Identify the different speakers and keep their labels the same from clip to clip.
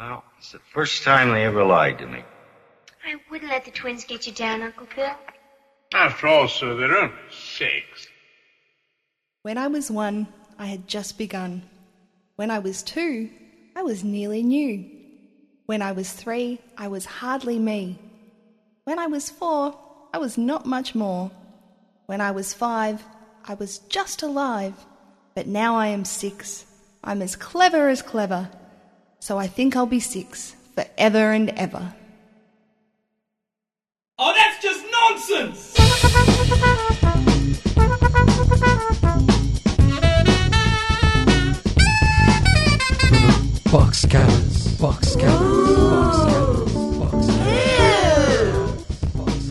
Speaker 1: Well, it's the first time they ever lied to me.
Speaker 2: I wouldn't let the twins get you down, Uncle Bill.
Speaker 3: After all, sir, they're only six.
Speaker 4: When I was one, I had just begun. When I was two, I was nearly new. When I was three, I was hardly me. When I was four, I was not much more. When I was five, I was just alive. But now I am six. I'm as clever as clever. So I think I'll be six forever and ever.
Speaker 5: Oh, that's just nonsense!
Speaker 6: Box cutters. Box cutters. Box cutters. Box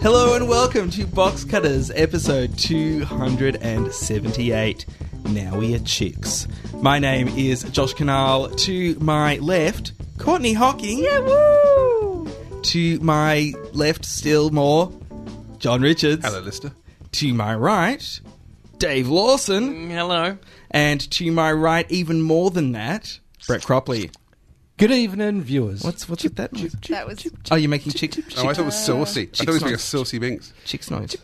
Speaker 7: Hello and welcome to Box Cutters, episode 278. Now we are chicks. My name is Josh Kinal. To my left, Courtney Hocking. Yeah, woo! To my left, still more, John Richards.
Speaker 8: Hello, Lister.
Speaker 7: To my right, Dave Lawson.
Speaker 9: Mm, hello.
Speaker 7: And to my right, even more than that, Brett Cropley.
Speaker 6: Good evening, viewers.
Speaker 7: What's what's with that noise?
Speaker 4: That was
Speaker 7: Oh, you're making chick, chick,
Speaker 8: Oh, I thought it was uh, saucy. I thought it was like a saucy Binks.
Speaker 7: chicks noise.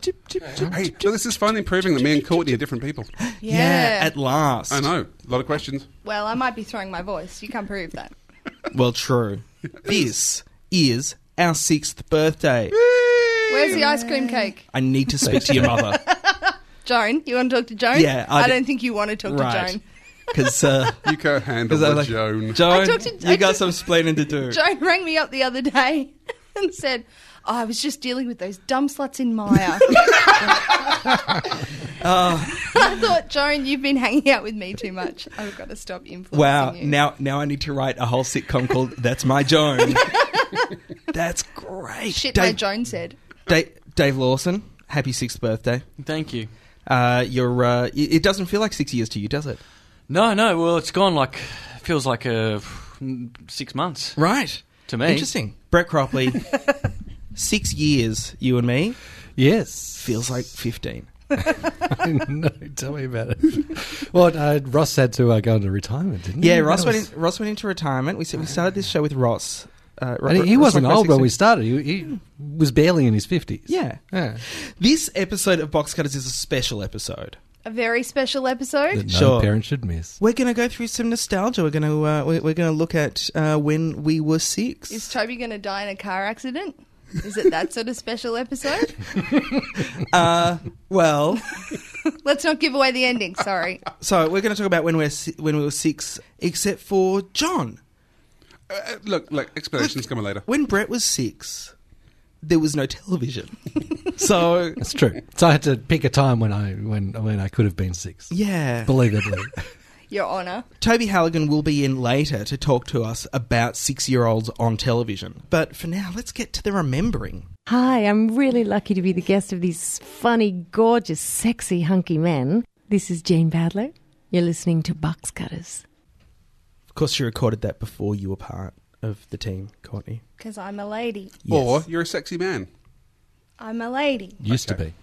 Speaker 8: Hey, so this is finally proving that me and Courtney are different people.
Speaker 4: yeah.
Speaker 7: at last.
Speaker 8: I know. A lot of questions.
Speaker 4: well, I might be throwing my voice. You can't prove that.
Speaker 7: Well, true. This is our sixth birthday.
Speaker 4: Where's the ice cream cake?
Speaker 7: I need to speak to your mother
Speaker 4: Joan, you want to talk to Joan?
Speaker 7: Yeah, I
Speaker 4: I,
Speaker 7: d-
Speaker 4: don't think you want to talk
Speaker 7: Right.
Speaker 4: to Joan.
Speaker 7: Because uh,
Speaker 8: You can't handle
Speaker 7: 'cause I
Speaker 8: the
Speaker 7: like
Speaker 8: Joan.
Speaker 7: Joan,
Speaker 4: to-
Speaker 7: you
Speaker 4: I
Speaker 7: got
Speaker 4: talked-
Speaker 7: some splaining to do.
Speaker 4: Joan rang me up the other day and said, oh, I was just dealing with those dumb sluts in Maya. I thought, Joan, you've been hanging out with me too much. I've got to stop influencing
Speaker 7: Wow!
Speaker 4: you.
Speaker 7: Now, now I need to write a whole sitcom called "That's My Joan." That's great.
Speaker 4: Shit, my Joan said.
Speaker 7: Dave, Dave Lawson, happy sixth birthday.
Speaker 9: Thank you.
Speaker 7: Uh, you're. Uh, it it doesn't feel like six years to you, does it?
Speaker 9: No, no. Well, it's gone like feels like uh, six months
Speaker 7: Right.
Speaker 9: to me.
Speaker 7: Interesting. Brett Cropley. six years, you and me.
Speaker 6: Yes.
Speaker 7: Feels like fifteen.
Speaker 6: no, tell me about it. well, uh, Ross had to uh, go into retirement, didn't he?
Speaker 7: Yeah,
Speaker 6: That
Speaker 7: Ross went.
Speaker 6: was-
Speaker 7: In, Ross went into retirement. We said we started this show with Ross. Uh, Ro-
Speaker 6: And he, he
Speaker 7: Ross
Speaker 6: wasn't
Speaker 7: Mike
Speaker 6: old when we started. He, he was barely in his 50s.
Speaker 7: Yeah.
Speaker 6: Yeah.
Speaker 7: This episode of Box Cutters is a special episode.
Speaker 4: A very special episode.
Speaker 6: That no
Speaker 7: Sure.
Speaker 6: parent should miss.
Speaker 7: We're going to go through some nostalgia. We're going to uh, we're, we're going to look at uh, when we were six.
Speaker 4: Is Toby going to die in a car accident? Is it that sort of special episode?
Speaker 7: uh, well,
Speaker 4: Let's not give away the ending. Sorry.
Speaker 7: so we're going to talk about when we're si- when we were six, except for John.
Speaker 8: Uh, look, look, explanations coming later.
Speaker 7: When Brett was six, there was no television. so
Speaker 6: That's true. So I had to pick a time when I when when I could have been six.
Speaker 7: yeah,
Speaker 6: Believably.
Speaker 4: Your Honour.
Speaker 7: Toby Halligan will be in later to talk to us about six-year-olds on television. But for now, let's get to the remembering.
Speaker 10: Hi, I'm really lucky to be the guest of these funny, gorgeous, sexy, hunky men. This is Jane Badler. You're listening to Box Cutters.
Speaker 7: Of course, she recorded that before you were part of the team, Courtney.
Speaker 4: Because I'm a lady.
Speaker 8: Or you're a sexy man.
Speaker 4: I'm a lady.
Speaker 6: Used
Speaker 8: Okay.
Speaker 6: to be.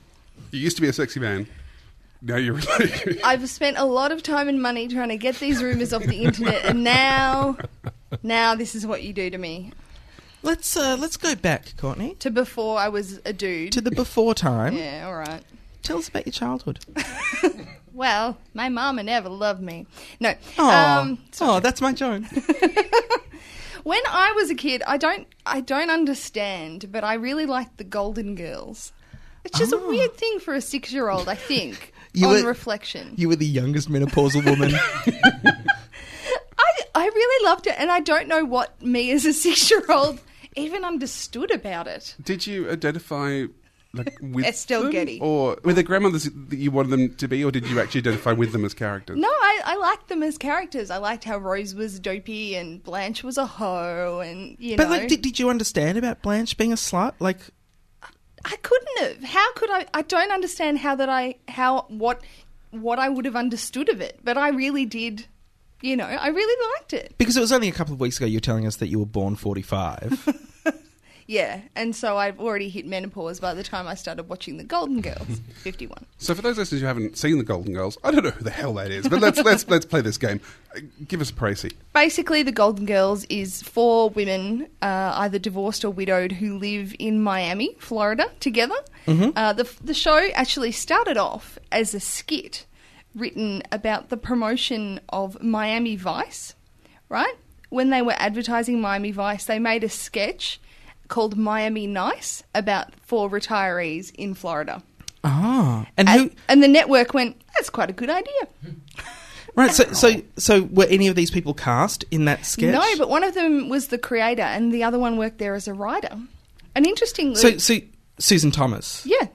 Speaker 8: You used to be a sexy man. Now you're a lady.
Speaker 4: I've spent a lot of time and money trying to get these rumours off the internet, and now, now this is what you do to me.
Speaker 7: Let's uh, let's go back, Courtney,
Speaker 4: To before I was a dude.
Speaker 7: to the before time.
Speaker 4: yeah, all right.
Speaker 7: Tell us about your childhood.
Speaker 4: Well, my mama never loved me. No.
Speaker 7: Oh,
Speaker 4: Um,
Speaker 7: oh, that's my Joan.
Speaker 4: when I was a kid, I don't, I don't understand, but I really liked the Golden Girls. It's just a ah. weird thing for a six-year-old, I think.
Speaker 7: You
Speaker 4: on
Speaker 7: were-
Speaker 4: reflection,
Speaker 7: You were the youngest menopausal woman.
Speaker 4: I, I really loved it, and I don't know what me as a six-year-old even understood about it.
Speaker 8: Did you identify like with
Speaker 4: still
Speaker 8: them?
Speaker 4: Getty.
Speaker 8: or were the grandmothers that you wanted them to be, or did you actually identify with them as characters?
Speaker 4: No, I, I liked them as characters. I liked how Rose was dopey and Blanche was a hoe, and you
Speaker 7: but
Speaker 4: know,
Speaker 7: like, did, did you understand about Blanche being a slut? Like,
Speaker 4: I couldn't have. How could I? I don't understand how that I how what what I would have understood of it, but I really did. You know, I really liked it.
Speaker 7: because it was only a couple of weeks ago you were telling us that you were born forty-five.
Speaker 4: Yeah, and so I've already hit menopause by the time I started watching The Golden Girls. 51.
Speaker 8: So for those listeners who haven't seen the Golden Girls, I don't know who the hell that is, but let's let's let's play this game. Uh, Give us a précis.
Speaker 4: Basically, The Golden Girls is four women, uh, either divorced or widowed, who live in Miami, Florida, together. Uh, the, the show actually started off as a skit written about the promotion of Miami Vice, right? When they were advertising Miami Vice, they made a sketch called Miami Nice about four retirees in Florida.
Speaker 7: Ah, and who?
Speaker 4: And, and the network went, that's quite a good idea.
Speaker 7: Right. So, so, so were any of these people cast in that sketch?
Speaker 4: No, but one of them was the creator, and the other one worked there as a writer. And interestingly,
Speaker 7: so, so Susan Thomas.
Speaker 4: yeah,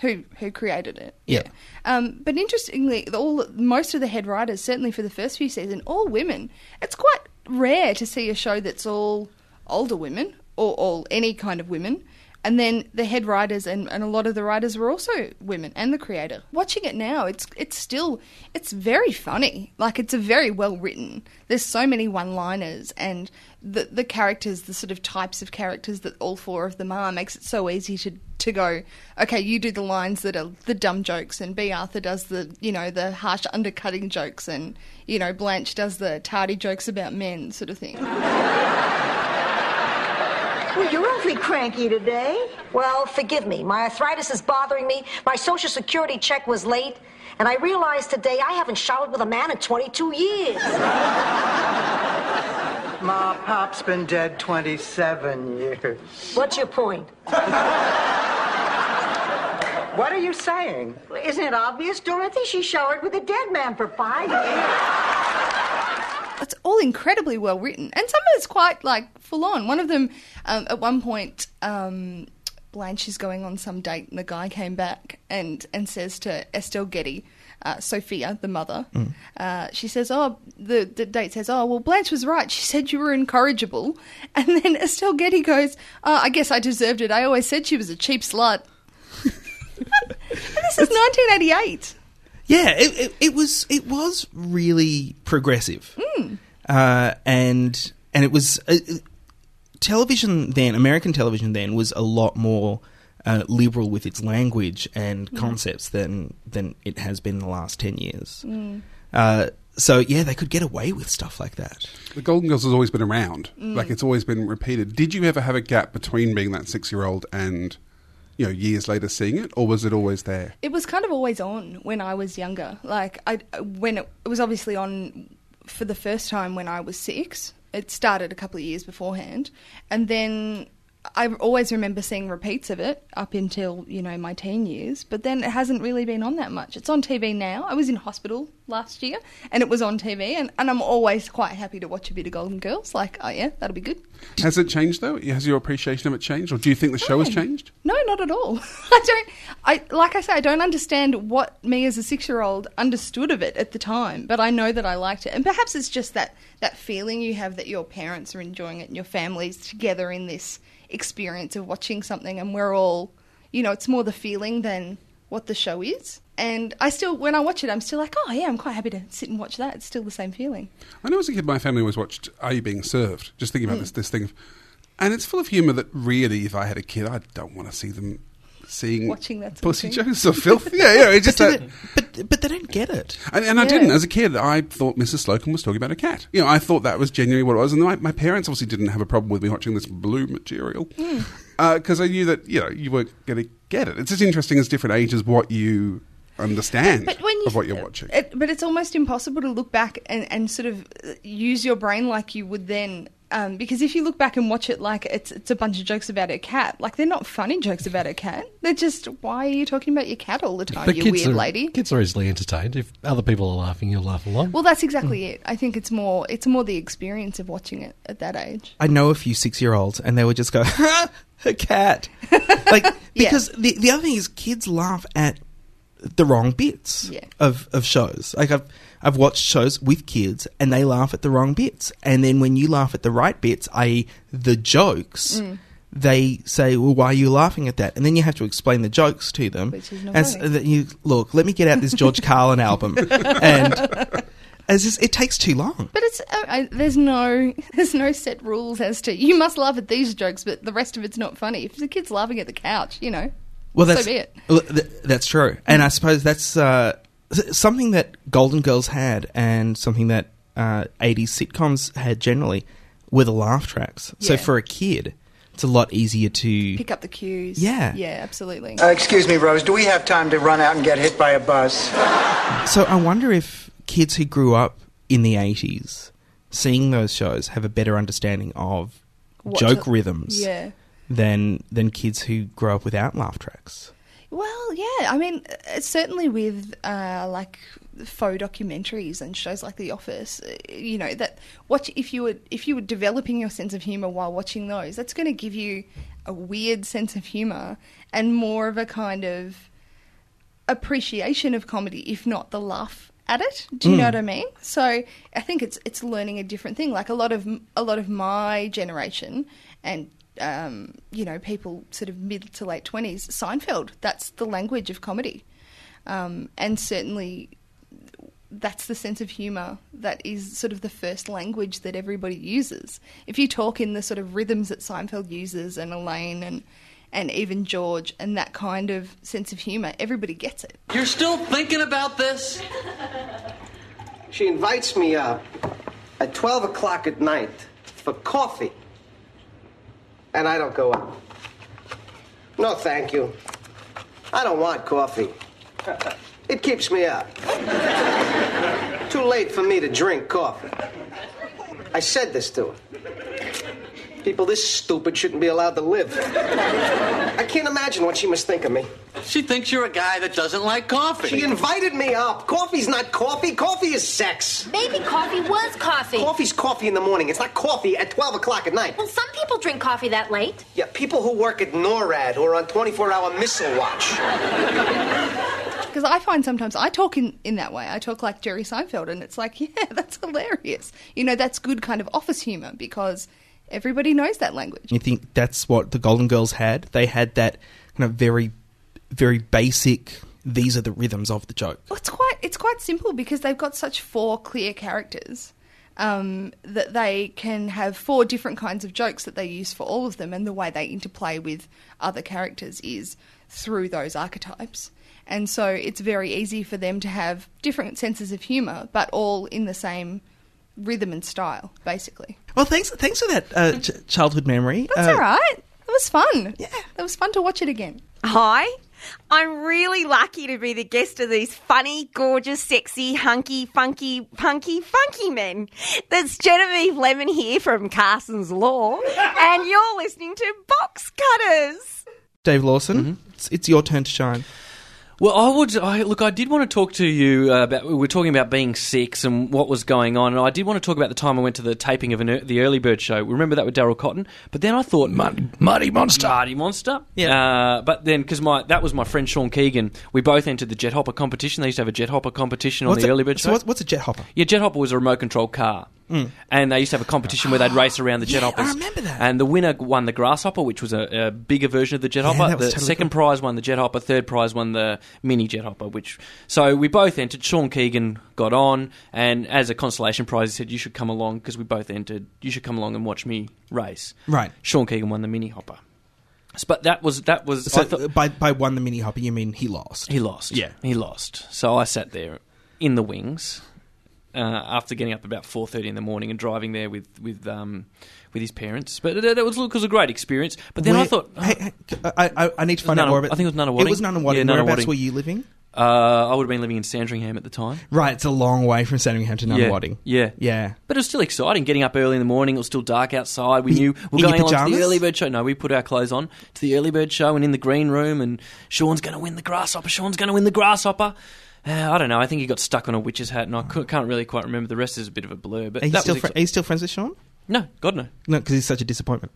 Speaker 4: who who created it?
Speaker 7: Yeah.
Speaker 4: Um, but interestingly, all most of the head writers, certainly for the first few seasons, all women. It's quite rare to see a show that's all older women or all any kind of women. And then the head writers and, and a lot of the writers were also women and the creator. Watching it now, it's it's still it's very funny. Like it's a very well written. There's so many one liners and the the characters, the sort of types of characters that all four of them are, makes it so easy to to go, okay, you do the lines that are the dumb jokes, and Bea Arthur does the, you know, the harsh undercutting jokes, and, you know, Blanche does the tardy jokes about men sort of thing.
Speaker 11: Well, you're awfully cranky today. Well, forgive me. My arthritis is bothering me. My Social Security check was late. And I realized today I haven't showered with a man in 22 years.
Speaker 12: Ma, Pop's been dead 27 years.
Speaker 11: What's your point?
Speaker 12: What are you saying?
Speaker 11: Isn't it obvious, Dorothy? She showered with a dead man for five years.
Speaker 4: All incredibly well written, and some of it's quite like full on. One of them, um, at one point, um, Blanche is going on some date, and the guy came back and and says to Estelle Getty, uh, Sophia, the mother, uh, she says, "Oh, the the date says, oh well, Blanche was right. She said you were incorrigible," and then Estelle Getty goes, oh, "I guess I deserved it. I always said she was a cheap slut." and this is 1988.
Speaker 7: Yeah, it, it, it was it was really progressive, uh, and and it was uh, uh, television then. American television then was a lot more uh, liberal with its language and concepts than than it has been in the last ten years. Uh, so yeah, they could get away with stuff like that.
Speaker 8: The Golden Girls has always been around. Like it's always been repeated. Did you ever have a gap between being that six-year-old and you know years later seeing it, or was it always there?
Speaker 4: It was kind of always on when I was younger. Like I, when it, it was obviously on for the first time when I was six. It started a couple of years beforehand, and then I always remember seeing repeats of it up until you know my teen years. But then it hasn't really been on that much. It's on TV now. I was in hospital last year, and it was on TV, and, and I'm always quite happy to watch a bit of Golden Girls. Like, oh yeah, that'll be good.
Speaker 8: Has it changed though? Has your appreciation of it changed, or do you think the show has changed?
Speaker 4: No, not at all. I don't. I like I say, I don't understand what me as a six-year-old understood of it at the time, but I know that I liked it, and perhaps it's just that that feeling you have that your parents are enjoying it and your family's together in this experience of watching something, and we're all, you know, it's more the feeling than what the show is. And I still, when I watch it, I'm still like, oh yeah, I'm quite happy to sit and watch that. It's still the same feeling.
Speaker 8: I know as a kid, my family always watched Are You Being Served? Just thinking
Speaker 4: Mm.
Speaker 8: about this this thing of, and it's full of humour that really, if I had a kid, I don't want to see them seeing
Speaker 4: Watching that
Speaker 8: pussy jokes or filth. yeah, yeah, it's just
Speaker 7: But,
Speaker 8: that.
Speaker 7: but but they don't get it.
Speaker 8: And, and I didn't. As a kid, I thought Mrs. Slocombe was talking about a cat. You know, I thought that was genuinely what it was. And my, my parents obviously didn't have a problem with me watching this blue material because I knew that you know you weren't going to get it. It's just interesting as different ages what you understand
Speaker 4: But when you,
Speaker 8: of what you're watching.
Speaker 4: It, but it's almost impossible to look back and, and sort of uh, use your brain like you would then. Um, because if you look back and watch it like it's it's a bunch of jokes about a cat, like they're not funny jokes about a cat. They're just why are you talking about your cat all the time, you weird
Speaker 6: are,
Speaker 4: lady?
Speaker 6: Kids are easily entertained. If other people are laughing, you'll laugh along.
Speaker 4: Well, that's exactly it. I think it's more it's more the experience of watching it at that age.
Speaker 7: I know a few six year olds and they would just go, ha, a cat. like, because the, the other thing is kids laugh at the wrong bits
Speaker 4: Yeah.
Speaker 7: of, of shows. Like, I've, I've watched shows with kids and they laugh at the wrong bits. And then when you laugh at the right bits, i.e., the jokes,
Speaker 4: Mm.
Speaker 7: they say, well, why are you laughing at that? And then you have to explain the jokes to them.
Speaker 4: Which is not
Speaker 7: and s- you, look, let me get out this George Carlin album. and just, it takes too long.
Speaker 4: But it's uh, I, there's no there's no set rules as to you must laugh at these jokes, but the rest of it's not funny. If the kid's laughing at the couch, you know,
Speaker 7: Well, that's
Speaker 4: so be it.
Speaker 7: well, th- that's true, and I suppose that's uh, something that Golden Girls had, and something that uh, '80s sitcoms had generally were the laugh tracks. So for a kid, it's a lot easier to
Speaker 4: Pick up the cues.
Speaker 7: Yeah.
Speaker 4: yeah, absolutely.
Speaker 12: Uh, excuse me, Rose. Do we have time to run out and get hit by a bus?
Speaker 7: So I wonder if kids who grew up in the '80s, seeing those shows, have a better understanding of
Speaker 4: What
Speaker 7: joke
Speaker 4: to-
Speaker 7: rhythms
Speaker 4: Yeah.
Speaker 7: than than kids who grow up without laugh tracks.
Speaker 4: Well, yeah. I mean, uh, certainly with uh, like faux documentaries and shows like The Office, uh, you know that watch if you were if you were developing your sense of humor while watching those, that's going to give you a weird sense of humor and more of a kind of appreciation of comedy, if not the laugh at it. Do you know
Speaker 13: Mm.
Speaker 4: what I mean? So I think it's it's learning a different thing. Like a lot of a lot of my generation and um, you know people sort of mid to late twenties, Seinfeld. That's the language of comedy, um, and certainly that's the sense of humour that is sort of the first language that everybody uses. If you talk in the sort of rhythms that Seinfeld uses and Elaine and and even George and that kind of sense of humour, everybody gets it.
Speaker 14: You're still thinking about this?
Speaker 15: She invites me up at 12 o'clock at night for coffee. And I don't go up. No, thank you. I don't want coffee. It keeps me up. Too late for me to drink coffee. I said this to her. People this stupid shouldn't be allowed to live. I can't imagine what she must think of me.
Speaker 14: She thinks you're a guy that doesn't like coffee.
Speaker 15: She invited me up. Coffee's not coffee. Coffee is sex.
Speaker 16: Maybe coffee was coffee.
Speaker 15: Coffee's coffee in the morning. It's not coffee at 12 o'clock at night.
Speaker 16: Well, some people drink coffee that late.
Speaker 15: Yeah, people who work at NORAD who are on 24 hour missile watch.
Speaker 4: Because I find sometimes I talk in, in that way. I talk like Jerry Seinfeld, and it's like, yeah, that's hilarious. You know, that's good kind of office humour because everybody knows that language.
Speaker 7: You think that's what the Golden Girls had? They had that kind of very, very basic. These are the rhythms of the joke.
Speaker 4: Well, it's quite it's quite simple because they've got such four clear characters um, that they can have four different kinds of jokes that they use for all of them, and the way they interplay with other characters is through those archetypes. And so it's very easy for them to have different senses of humour, but all in the same rhythm and style, basically.
Speaker 7: Well, thanks, thanks for that uh, ch- childhood memory.
Speaker 4: That's
Speaker 7: Uh,
Speaker 4: all right. It was fun. Yeah, it was fun to watch it again.
Speaker 13: Hi. I'm really lucky to be the guest of these funny, gorgeous, sexy, hunky, funky, punky, funky men. That's Genevieve Lemon here from Carson's Law, and you're listening to Box Cutters.
Speaker 7: Dave Lawson,
Speaker 9: Mm-hmm.
Speaker 7: it's, it's your turn to shine.
Speaker 9: Well, I would I, look. I did want to talk to you uh, about. We were talking about being six and what was going on, and I did want to talk about the time I went to the taping of an, the Early Bird show. Remember that with Daryl Cotton? But then I thought, Muddy, Muddy Monster, Muddy Monster. Yeah. Uh, but then because my that was my friend Sean Keegan, we both entered the Jet Hopper competition. They used to have a Jet Hopper competition on the
Speaker 7: a-
Speaker 9: Early Bird
Speaker 7: so
Speaker 9: show.
Speaker 7: what's- what's a Jet Hopper?
Speaker 9: Yeah, Jet Hopper was a remote control car.
Speaker 7: Mm.
Speaker 9: And they used to have a competition where they'd race around the Jet
Speaker 7: Yeah, I
Speaker 9: Hoppers.
Speaker 7: remember that.
Speaker 9: And the winner won the Grasshopper, which was a, a bigger version of the Jet Hopper.
Speaker 7: that was
Speaker 9: The
Speaker 7: totally
Speaker 9: second prize won the Jet Hopper. Third prize won the mini Jet Hopper. Which so we both entered. Sean Keegan got on, and as a consolation prize, he said you should come along because we both entered. You should come along and watch me race.
Speaker 7: Right.
Speaker 9: Sean Keegan won the mini Hopper. But that was that was
Speaker 7: So
Speaker 9: I thought-
Speaker 7: by by won the mini hopper, you mean he lost?
Speaker 9: he lost.
Speaker 7: Yeah.
Speaker 9: he lost. So I sat there in the wings uh, after getting up about four thirty in the morning and driving there with with um, with his parents. But it, it was it was a great experience. But then I
Speaker 7: Where-
Speaker 9: thought,
Speaker 7: hey, hey, I, I, I need to find out more about.
Speaker 9: I think it was Nunawading.
Speaker 7: It was Nunawading.
Speaker 9: Yeah,
Speaker 7: Whereabouts were you living?
Speaker 9: uh, I would have been living in Sandringham at the time.
Speaker 7: Right, it's a long way from Sandringham to
Speaker 9: Yeah,
Speaker 7: Nunawading.
Speaker 9: Yeah,
Speaker 7: yeah.
Speaker 9: But it was still exciting getting up early in the morning. It was still dark outside. We knew we were going on to the early bird show. No, we put our clothes on to the early bird show and in the green room. And Sean's going to win the grasshopper. Sean's going to win the grasshopper. Uh, I don't know. I think he got stuck on a witch's hat, and I cou- can't really quite remember. The rest is a bit of a blur. But
Speaker 7: Are you, still
Speaker 9: was
Speaker 7: fri- are you still friends with Sean?
Speaker 9: no, God no.
Speaker 7: No, because he's such a disappointment.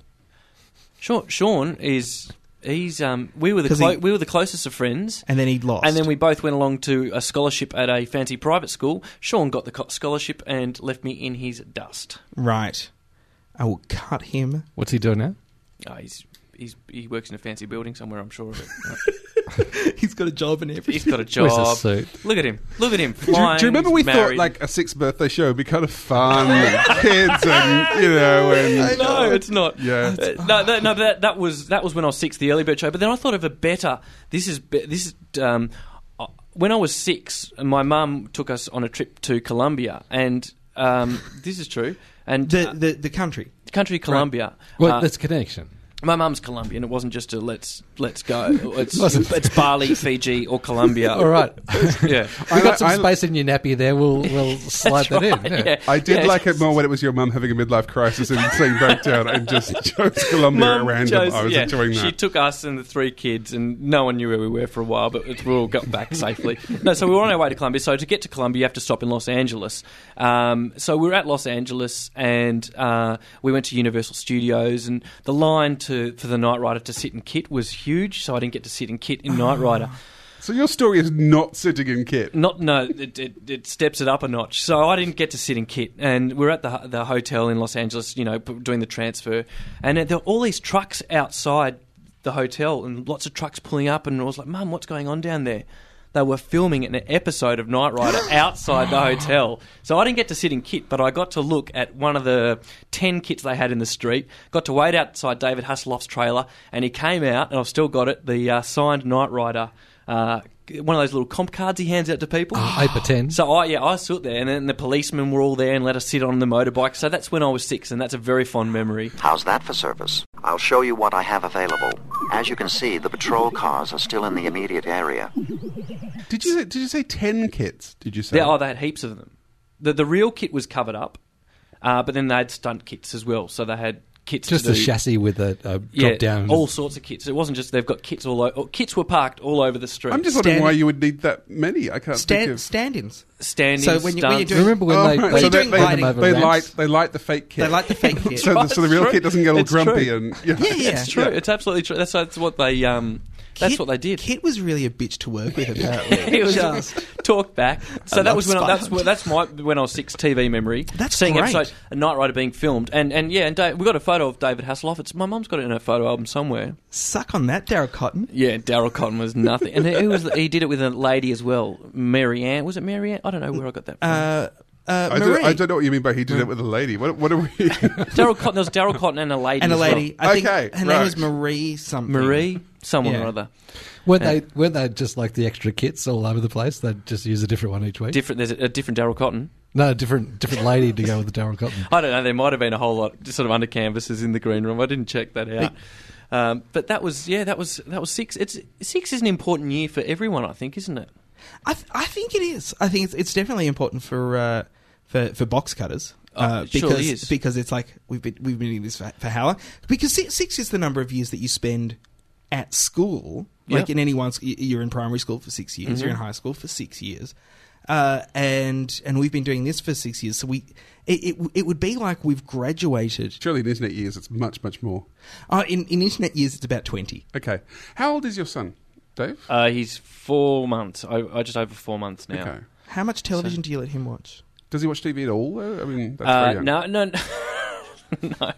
Speaker 9: Sean, Sean is he's um we were the
Speaker 7: 'Cause
Speaker 9: clo-
Speaker 7: he-
Speaker 9: we were the closest of friends.
Speaker 7: And then he lost.
Speaker 9: And then we both went along to a scholarship at a fancy private school. Sean got the co- scholarship and left me in his dust.
Speaker 7: Right. I will cut him.
Speaker 6: What's he doing now?
Speaker 9: Oh, he's, he's he works in a fancy building somewhere. I'm sure of it.
Speaker 7: He's got a job and everything.
Speaker 9: He's got a
Speaker 6: Where's
Speaker 9: job.
Speaker 6: his suit?
Speaker 9: Look at him. Look at him.
Speaker 8: Do you,
Speaker 9: Flying,
Speaker 8: do you remember we thought like a sixth birthday show would be kind of fun, and kids, and you know, and
Speaker 9: no, it's not.
Speaker 8: Yeah.
Speaker 9: Uh, no, that, no, that, that was that was when I was six, the early bird show. But then I thought of a better. This is be- this is um, uh, when I was six. My mum took us on a trip to Colombia, and um, this is true. And
Speaker 7: The the, the country.
Speaker 9: country Colombia.
Speaker 6: Well,
Speaker 9: uh,
Speaker 6: that's connection.
Speaker 9: My mum's Colombian. It wasn't just a let's let's go. It's
Speaker 6: Wasn't.
Speaker 9: it's Bali, Fiji, or Colombia.
Speaker 6: All right.
Speaker 9: yeah.
Speaker 6: We've got some
Speaker 8: I-
Speaker 6: space in your nappy there. We'll we'll slide that in. yeah.
Speaker 9: yeah.
Speaker 8: I did
Speaker 9: Yeah,
Speaker 8: like it more when it was your mum having a midlife crisis and saying breakdown and just chose Colombia at random.
Speaker 9: chose-
Speaker 8: I was
Speaker 9: yeah,
Speaker 8: enjoying
Speaker 9: She took us and the three kids, and no one knew where we were for a while, but we all got back safely. No, so we were on our way to Colombia. So to get to Colombia, you have to stop in Los Angeles. Um, so we were at Los Angeles, and uh, we went to Universal Studios, and the line to for the Knight Rider to sit in kit was huge. So I didn't get to sit in kit in Knight ah. Rider.
Speaker 8: So your story is not sitting in kit.
Speaker 9: Not no, it, it, it steps it up a notch. So I didn't get to sit in kit, and we're at the the hotel in Los Angeles, you know, doing the transfer, and there are all these trucks outside the hotel, and lots of trucks pulling up, and I was like, "Mum, what's going on down there?" They were filming an episode of Knight Rider outside the hotel, so I didn't get to sit in kit, but I got to look at one of the ten kits they had in the street. Got to wait outside David Hasselhoff's trailer, and he came out, and I've still got it, the uh, signed Knight Rider. Uh, one of those little comp cards he hands out to people.
Speaker 6: Eight by ten.
Speaker 9: So I yeah I stood there, and then the policemen were all there and let us sit on the motorbike. So that's when I was six, and that's a very fond memory.
Speaker 17: How's that for service? I'll show you what I have available. As you can see, the patrol cars are still in the immediate area.
Speaker 8: Did you did you say ten kits? Did you say?
Speaker 9: There, oh, they had heaps of them. The the real kit was covered up, uh, but then they had stunt kits as well. So they had kits
Speaker 6: Just
Speaker 9: to
Speaker 6: a
Speaker 9: do-
Speaker 6: chassis with a, a
Speaker 9: Yeah,
Speaker 6: drop down.
Speaker 9: all sorts of kits. It wasn't just they've got kits all over. Kits were parked all over the street.
Speaker 8: I'm just wondering why you would need that many. I can't think
Speaker 7: Stand,
Speaker 8: of.
Speaker 7: stand-ins.
Speaker 9: Standing
Speaker 7: So when you, when you're
Speaker 9: stunts.
Speaker 7: doing,
Speaker 6: Remember when
Speaker 8: Oh,
Speaker 6: they,
Speaker 8: right,
Speaker 6: they,
Speaker 8: so
Speaker 7: you're doing
Speaker 8: they,
Speaker 7: lighting-
Speaker 8: they,
Speaker 6: over
Speaker 8: light they light the fake kit.
Speaker 7: They light the fake kit.
Speaker 8: so, the, so the real
Speaker 9: It's
Speaker 8: kit doesn't get all
Speaker 9: It's
Speaker 8: grumpy
Speaker 9: true.
Speaker 8: and yeah.
Speaker 7: Yeah, yeah.
Speaker 9: It's true. It's absolutely true. That's, that's what they. Um, that's
Speaker 7: Kit-
Speaker 9: what they did.
Speaker 7: Kit was really a bitch to work with. Apparently,
Speaker 9: it was
Speaker 7: Just-
Speaker 9: talk back. So
Speaker 7: I
Speaker 9: that was when I, that's
Speaker 7: Spider-Man.
Speaker 9: that's my when I was six TV memory.
Speaker 7: That's
Speaker 9: seeing
Speaker 7: great.
Speaker 9: episode a Knight Rider being filmed and and yeah and Dave, we got a photo of David Hasselhoff. It's my mum's got it in her photo album somewhere.
Speaker 7: suck on that, Daryl Cotton.
Speaker 9: Yeah, Daryl Cotton was nothing, and he was he did it with a lady as well, Mary Ann. Was it Mary Ann? I don't know where I got that from.
Speaker 7: Uh, uh,
Speaker 8: I,
Speaker 7: Marie
Speaker 8: don't, I don't know what you mean by he did it with a lady. What, what are we?
Speaker 9: Daryl Cotton. There was Daryl Cotton and a lady.
Speaker 7: and a
Speaker 9: as well.
Speaker 7: lady. I think
Speaker 8: Okay,
Speaker 7: her name
Speaker 8: right.
Speaker 7: was Marie something.
Speaker 9: Marie, someone
Speaker 7: Yeah.
Speaker 9: or other.
Speaker 6: weren't they weren't they just like the extra kits all over the place? They'd just use a different one each week.
Speaker 9: Different. There's a, a different Daryl Cotton.
Speaker 6: no, different different lady to go with the Daryl Cotton.
Speaker 9: I don't know. There might have been a whole lot, just sort of under canvases in the green room. I didn't check that out. Um, but that was yeah, that was that was six. It's six is an important year for everyone, I think, isn't it?
Speaker 7: I, th- I think it is. I think it's, it's definitely important for uh, for for box cutters.
Speaker 9: Oh,
Speaker 7: Uh,
Speaker 9: it surely
Speaker 7: because
Speaker 9: is.
Speaker 7: because it's like we've been we've been doing this for, for how long? Because six, six is the number of years that you spend at school. Like
Speaker 9: Yep.
Speaker 7: in anyone's, y- you're in primary school for six years. You're in
Speaker 9: Mhm.
Speaker 7: high school for six years, uh, and and we've been doing this for six years. So we it, it, it would be like we've graduated.
Speaker 8: Surely in internet years it's much much more.
Speaker 7: Uh, in in internet years, it's about twenty.
Speaker 8: Okay, how old is your son, Dave?
Speaker 9: Uh, he's four months. I, I just over four months now.
Speaker 8: Okay.
Speaker 7: How much television do you let him watch?
Speaker 8: Does he watch TV at all? Though? I mean, that's very
Speaker 9: Uh,
Speaker 8: young.
Speaker 9: no, no, no, no.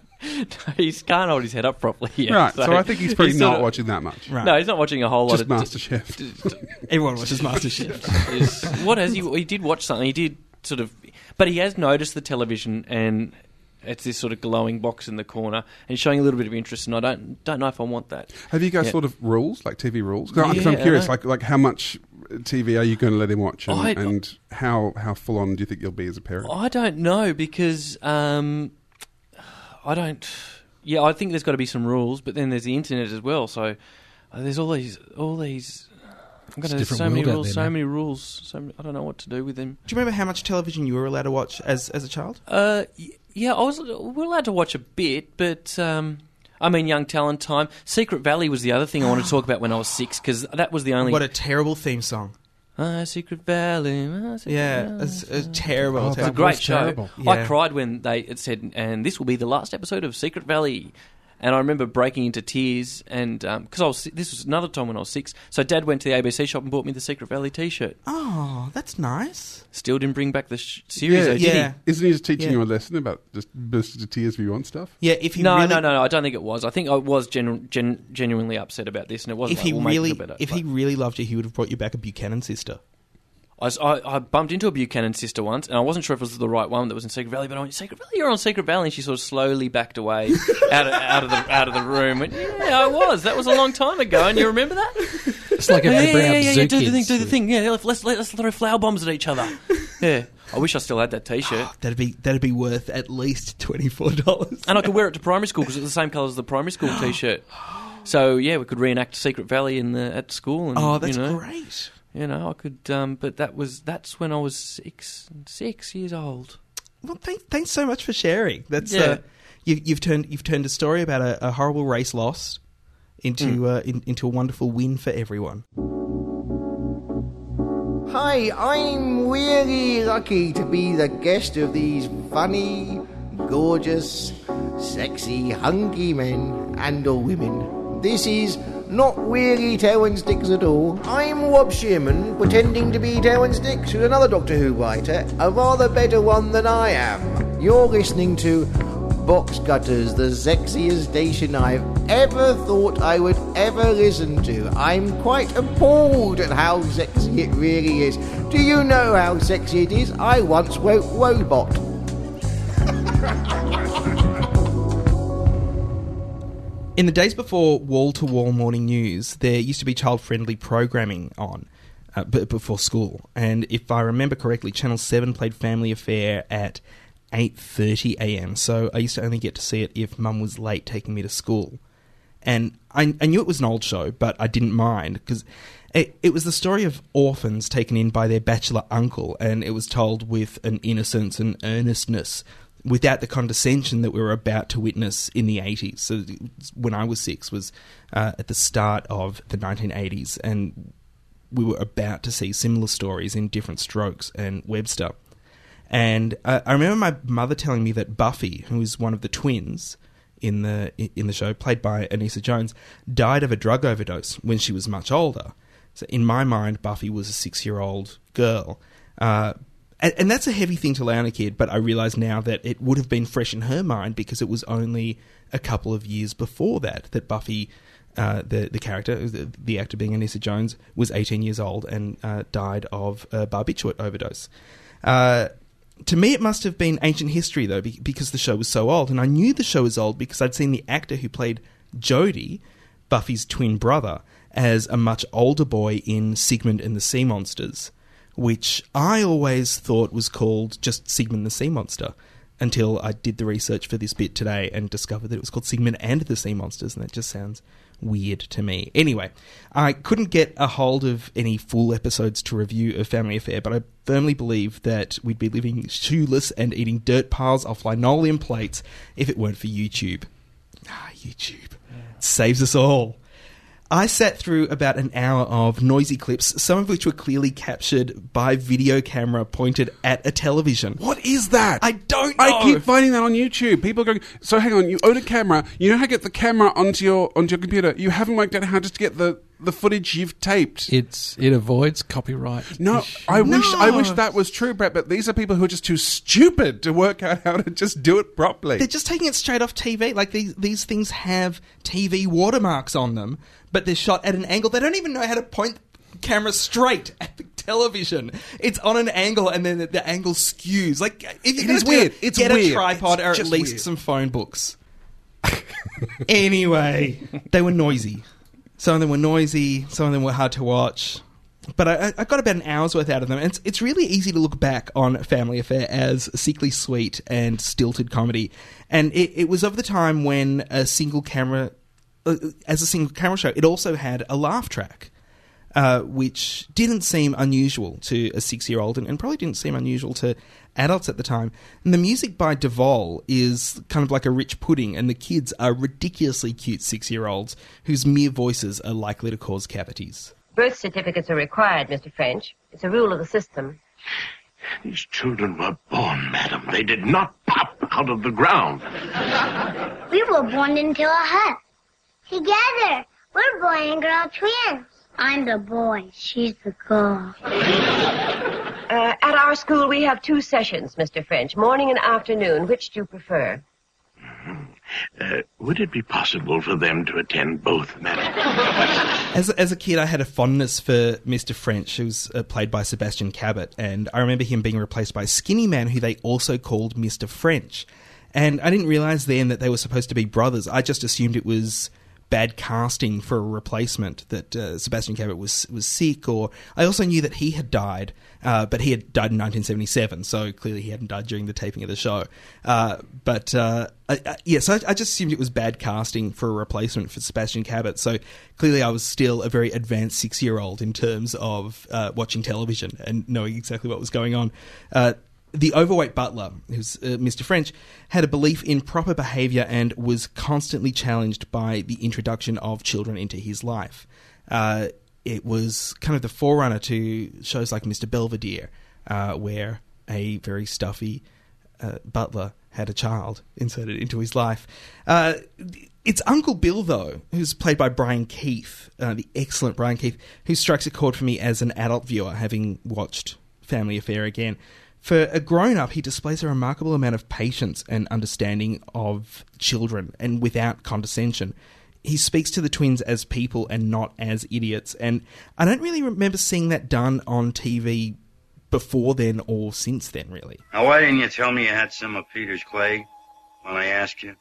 Speaker 9: He can't hold his head up properly yet.
Speaker 8: Right, so I think he's probably
Speaker 9: sort
Speaker 8: not
Speaker 9: of-
Speaker 8: watching that much.
Speaker 7: Right.
Speaker 9: No, he's not watching a whole
Speaker 8: Just
Speaker 9: lot of
Speaker 8: MasterChef.
Speaker 7: Everyone watches MasterChef.
Speaker 9: is, what has he? He did watch something. He did sort of, but he has noticed the television and it's this sort of glowing box in the corner and showing a little bit of interest. And I don't don't know if I want that.
Speaker 8: Have you guys
Speaker 9: Yeah.
Speaker 8: thought of rules like TV rules? Because
Speaker 9: Yeah,
Speaker 8: I'm curious, like like how much TV are you going to let him watch, and,
Speaker 9: I-
Speaker 8: and how how full on do you think you'll be as a parent?
Speaker 9: I don't know because um, I don't. Yeah, I think there's got to be some rules, but then there's the internet as well. So uh, there's all these all these. I'm gonna,
Speaker 6: different
Speaker 9: so many rules,
Speaker 6: there
Speaker 9: so
Speaker 6: now.
Speaker 9: many rules. So many, I don't know what to do with them.
Speaker 7: Do you remember how much television you were allowed to watch as as a child?
Speaker 9: Uh, yeah, I was. We're allowed to watch a bit, but um, I mean, Young Talent Time. Secret Valley was the other thing I wanted to talk about when I was six because that was the only.
Speaker 7: What a terrible theme song.
Speaker 9: Ah, Secret Valley. ah, Secret
Speaker 7: Yeah,
Speaker 9: Valley.
Speaker 7: it's, it's terrible.
Speaker 6: Oh,
Speaker 9: It's a
Speaker 6: that
Speaker 9: great show.
Speaker 6: terrible.
Speaker 9: I
Speaker 7: Yeah.
Speaker 9: cried when they it said, and this will be the last episode of Secret Valley. And I remember breaking into tears, and um, because I was this was another time when I was six, so Dad went to the ABC shop and bought me the Secret Valley T-shirt.
Speaker 7: Oh, that's nice.
Speaker 9: Still didn't bring back the sh- series, though, did
Speaker 7: yeah.
Speaker 9: he?
Speaker 8: Isn't he just teaching
Speaker 7: Yeah.
Speaker 8: you a lesson about just burst into tears if you want stuff?
Speaker 7: Yeah, if he
Speaker 9: no,
Speaker 7: really,
Speaker 9: no, no, no. I don't think it was. I think I was genu- gen- genuinely upset about this, and it wasn't.
Speaker 7: if
Speaker 9: like,
Speaker 7: he
Speaker 9: we'll make it
Speaker 7: really,
Speaker 9: better,
Speaker 7: if
Speaker 9: but-
Speaker 7: he really loved you, he would have brought you back a Buchanan sister.
Speaker 9: I, I, I bumped into a Buchanan sister once, and I wasn't sure if it was the right one that was in Secret Valley. But I went, "Secret Valley, you're on Secret Valley," and she sort of slowly backed away out of, out of the out of the room. Went, "Yeah, I was. That was a long time ago, and you remember that?"
Speaker 6: It's like if
Speaker 9: yeah,
Speaker 6: they
Speaker 9: yeah,
Speaker 6: bring
Speaker 9: yeah,
Speaker 6: up
Speaker 9: yeah, yeah, do the thing, do the thing. Yeah, let's let's, let's throw flower bombs at each other. Yeah, I wish I still had that T-shirt, oh,
Speaker 7: That'd be that'd be worth at least twenty four dollars.
Speaker 9: and I could wear it to primary school because it's the same colour as the primary school T-shirt. So yeah, we could reenact Secret Valley in the at school. And,
Speaker 7: Oh, that's
Speaker 9: you know,
Speaker 7: great.
Speaker 9: You know, I could, um, but that was that's when I was six six years old.
Speaker 7: Well, thank, thanks so much for sharing. That's
Speaker 9: Yeah.
Speaker 7: uh, you, you've turned you've turned a story about a, a horrible race loss into
Speaker 9: Hmm.
Speaker 7: uh, in, into a wonderful win for everyone.
Speaker 18: Hi, I'm really lucky to be the guest of these funny, gorgeous, sexy, hunky men and or women. This is not really and Sticks at all. I'm Rob Shearman, pretending to be and Sticks, who's another Doctor Who writer, a rather better one than I am. You're listening to Box Cutters, the sexiest station I've ever thought I would ever listen to. I'm quite appalled at how sexy it really is. Do you know how sexy it is? I once wrote Robot.
Speaker 7: In the days before wall to wall morning news, there used to be child friendly programming on uh, b- before school, and if I remember correctly, Channel Seven played Family Affair at eight thirty a.m. So I used to only get to see it if Mum was late taking me to school, and I, I knew it was an old show, but I didn't mind because. It, it was the story of orphans taken in by their bachelor uncle, and it was told with an innocence and earnestness without the condescension that we were about to witness in the 80s. So when I was six was uh, at the start of the 1980s, and we were about to see similar stories in different strokes and Webster. And uh, I remember my mother telling me that Buffy, who is one of the twins in the in the show, played by Anissa Jones, died of a drug overdose when she was much older. So in my mind, Buffy was a six year old girl. Uh, and, and that's a heavy thing to lay on a kid, but I realise now that it would have been fresh in her mind because it was only a couple of years before that that Buffy, uh, the the character, the, the actor being Anissa Jones, was 18 years old and uh, died of a barbiturate overdose. Uh, to me, it must have been ancient history though, be- because the show was so old, and I knew the show was old because I'd seen the actor who played Jody, Buffy's twin brother, as a much older boy in Sigmund and the Sea Monsters, which I always thought was called just Sigmund the Sea Monster. Until I did the research for this bit today and discovered that it was called Sigmund and the Sea Monsters, and that just sounds weird to me. Anyway, I couldn't get a hold of any full episodes to review of Family Affair, but I firmly believe that we'd be living shoeless and eating dirt piles off linoleum plates if it weren't for YouTube. Ah, YouTube. It saves us all. I sat through about an hour of noisy clips, some of which were clearly captured by video camera pointed at a television.
Speaker 8: What is that?
Speaker 7: I don't know.
Speaker 8: I keep finding that on YouTube. People are going, so hang on, you own a camera. You know how to get the camera onto your onto your computer. You haven't worked out how just to get the, the footage you've taped.
Speaker 6: It's it avoids copyright.
Speaker 8: No, I wish I wish that was true, Brett. But these are people who are just too stupid to work out how to just do it properly.
Speaker 7: They're just taking it straight off TV. Like these these things have TV watermarks on them, but they're shot at an angle. They don't even know how to point the camera straight at the television. It's on an angle, and then the, the angle skews. Like if you're
Speaker 8: It
Speaker 7: gonna
Speaker 8: weird.
Speaker 7: it,
Speaker 8: It's
Speaker 7: get
Speaker 8: weird.
Speaker 7: a tripod
Speaker 8: It's
Speaker 7: or at least
Speaker 8: weird.
Speaker 7: some phone books. anyway, they were noisy. Some of them were noisy. Some of them were hard to watch. But I, I got about an hour's worth out of them. It's, it's really easy to look back on Family Affair as sickly sweet and stilted comedy. And it, it was of the time when a single camera, uh, as a single camera show, it also had a laugh track. Uh, which didn't seem unusual to a six year old and, and probably didn't seem unusual to adults at the time. And the music by De Vol is kind of like a rich pudding, and the kids are ridiculously cute six year olds whose mere voices are likely to cause cavities.
Speaker 19: Birth certificates are required, Mr. French. It's a rule of the system.
Speaker 20: These children were born, madam. They did not pop out of the ground.
Speaker 2: We were born into a hut. Together. We're boy and girl twins. I'm the boy. She's the girl.
Speaker 19: Uh, at our school, we have two sessions, Mr. French, morning and afternoon. Which do you prefer?
Speaker 20: Uh, would it be possible for them to attend both, madam?
Speaker 7: As, as a kid, I had a fondness for Mr. French, who was uh, played by Sebastian Cabot, and I remember him being replaced by a skinny man who they also called Mr. French. And I didn't realize then that they were supposed to be brothers. I just assumed it was bad casting for a replacement that uh, Sebastian Cabot was was sick, or I also knew that he had died, uh, but he had died in 1977, so clearly he hadn't died during the taping of the show. Uh, but uh, I, I, yeah, so I, I just assumed it was bad casting for a replacement for Sebastian Cabot. So clearly, I was still a very advanced six year old in terms of uh, watching television and knowing exactly what was going on. The overweight butler, who's uh, Mr. French, had a belief in proper behaviour and was constantly challenged by the introduction of children into his life. Uh, it was kind of the forerunner to shows like Mr. Belvedere, uh, where a very stuffy uh, butler had a child inserted into his life. Uh, it's Uncle Bill, though, who's played by Brian Keith, uh, the excellent Brian Keith, who strikes a chord for me as an adult viewer, having watched Family Affair again. For a grown up, he displays a remarkable amount of patience and understanding of children and without condescension. He speaks to the twins as people and not as idiots. And I don't really remember seeing that done on TV before then or since then, really.
Speaker 1: Now, why didn't you tell me you had some of Peter's clay when I asked you?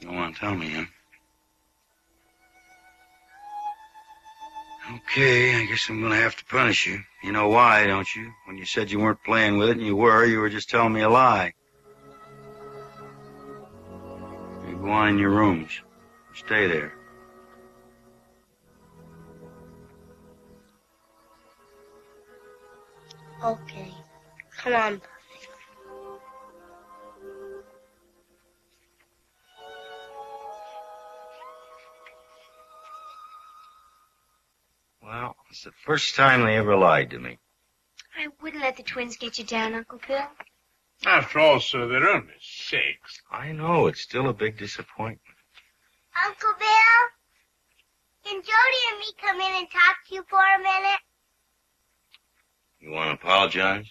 Speaker 1: You want to tell me, huh? Okay, I guess I'm gonna have to punish you. You know why, don't you? When you said you weren't playing with it and you were, you were just telling me a lie. You go on in your rooms. Stay there.
Speaker 2: Okay. Come on,
Speaker 1: Well, it's the first time they ever lied to me.
Speaker 2: I wouldn't let the twins get you down, Uncle Bill.
Speaker 3: After all, sir, they're only six.
Speaker 1: I know, it's still a big disappointment.
Speaker 2: Uncle Bill? Can Jody and me come in and talk to you for a minute?
Speaker 1: You want to apologize?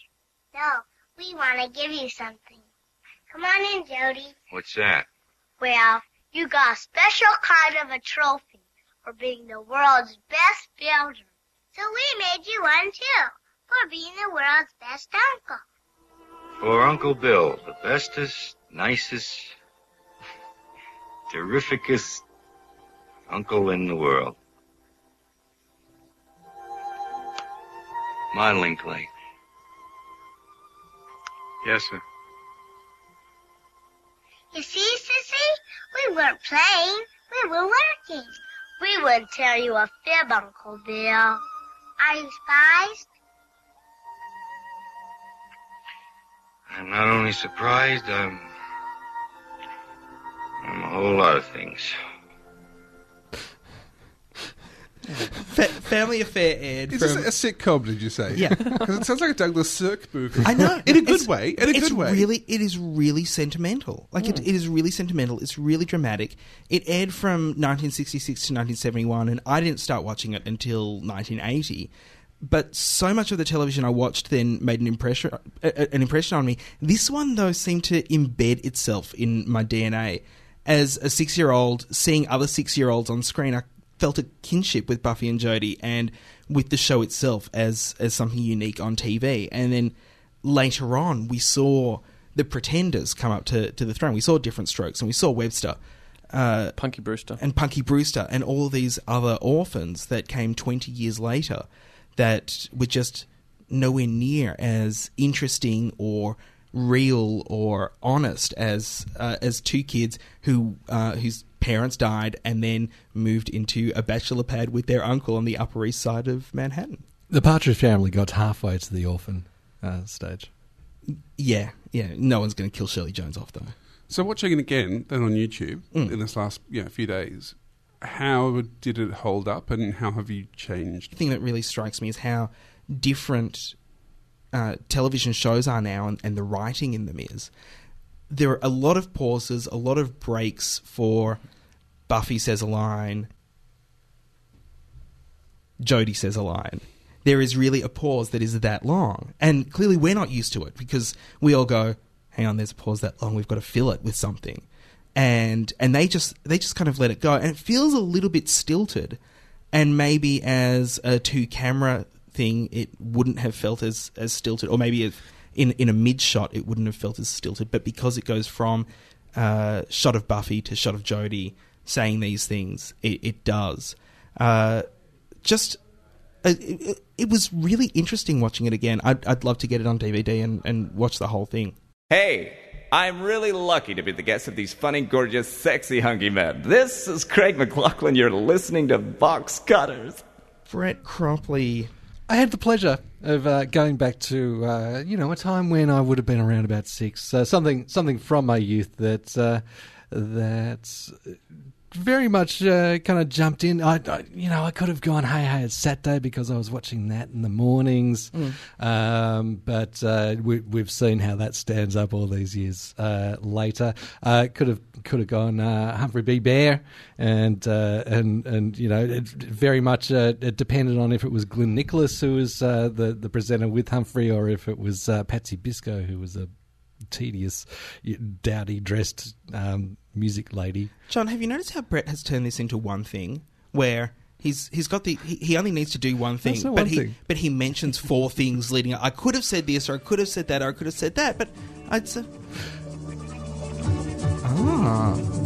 Speaker 2: No, we want to give you something. Come on in, Jody.
Speaker 1: What's that?
Speaker 2: Well, you got a special kind of a trophy for being the world's best builder. So we made you one too, for being the world's best uncle.
Speaker 1: For Uncle Bill, the bestest, nicest, terrificest uncle in the world. Modeling clay.
Speaker 3: Yes, sir.
Speaker 2: You see, Sissy? We weren't playing. We were working. We wouldn't tell you a fib, Uncle Bill. Are you surprised?
Speaker 1: I'm not only surprised, I'm. I'm a whole lot of things.
Speaker 7: Fa- Family Affair aired
Speaker 8: Is
Speaker 7: from.
Speaker 8: this a sitcom, did you say?
Speaker 7: Yeah.
Speaker 8: Because it sounds like a Douglas Sirk movie.
Speaker 7: I know
Speaker 8: In a good
Speaker 7: It's-
Speaker 8: way. In a good way.
Speaker 7: Really, it is really sentimental. Like it,
Speaker 8: Mm.
Speaker 7: it is really sentimental. It's really dramatic. It aired from 1966 to 1971, and I didn't start watching it until 1980. But so much of the television I watched then made an impression, an impression on me. This one though seemed to embed itself in my DNA. As a six-year-old, seeing other six-year-olds on screen, I felt a kinship with Buffy and Jody and with the show itself as as something unique on TV. And then later on, we saw the Pretenders come up to, to the throne. We saw Different Strokes and we saw Webster. Uh,
Speaker 9: Punky Brewster.
Speaker 7: And Punky Brewster and all these other orphans that came 20 years later that were just nowhere near as interesting or real or honest as uh, as two kids who uh, whose parents died and then moved into a bachelor pad with their uncle on the Upper East Side of Manhattan.
Speaker 6: The Partridge Family got halfway to the orphan uh, stage.
Speaker 7: Yeah, yeah. No one's going to kill Shirley Jones off though.
Speaker 8: So watching it again, then on YouTube
Speaker 7: Mm.
Speaker 8: in this last you know, few days, how did it hold up, and how have you changed?
Speaker 7: The thing that really strikes me is how different uh, television shows are now and, and the writing in them is, there are a lot of pauses, a lot of breaks for Buffy says a line, Jody says a line. There is really a pause that is that long. And clearly we're not used to it because we all go, hang on, there's a pause that long, we've got to fill it with something. And and they just they just kind of let it go. And it feels a little bit stilted. And maybe as a two camera thing it wouldn't have felt as, as stilted. Or maybe if in in a mid shot it wouldn't have felt as stilted. But because it goes from uh, shot of Buffy to shot of Jody saying these things, it, it does. Uh, just uh, it, it, it was really interesting watching it again. I'd, I'd love to get it on DVD and, and watch the whole thing.
Speaker 21: Hey, I'm really lucky to be the guest of these funny, gorgeous, sexy, hunky men. This is Craig McLaughlin. You're listening to Box Cutters.
Speaker 7: Brett Cropley.
Speaker 6: I had the pleasure of uh, going back to uh, you know a time when I would have been around about six, uh, something something from my youth that uh, that very much uh, kind of jumped in. I, I, you know, I could have gone, hey, hey, it's Saturday because I was watching that in the mornings.
Speaker 7: Mm.
Speaker 6: Um, but uh, we, we've seen how that stands up all these years uh, later. Uh, could have could have gone uh, Humphrey B. Bear, and uh, and and you know, it very much it depended on if it was Glenn Nicholas who was the the presenter with Humphrey, or if it was Patsy Biscoe who was a tedious, dowdy dressed um, music lady.
Speaker 7: John, have you noticed how Brett has turned this into one thing where he's he's got the he, he only needs to do one thing, but
Speaker 6: one
Speaker 7: he
Speaker 6: thing.
Speaker 7: but he mentions four things leading up. I could have said this, or I could have said that, or I could have said that, but I'd say. Ah.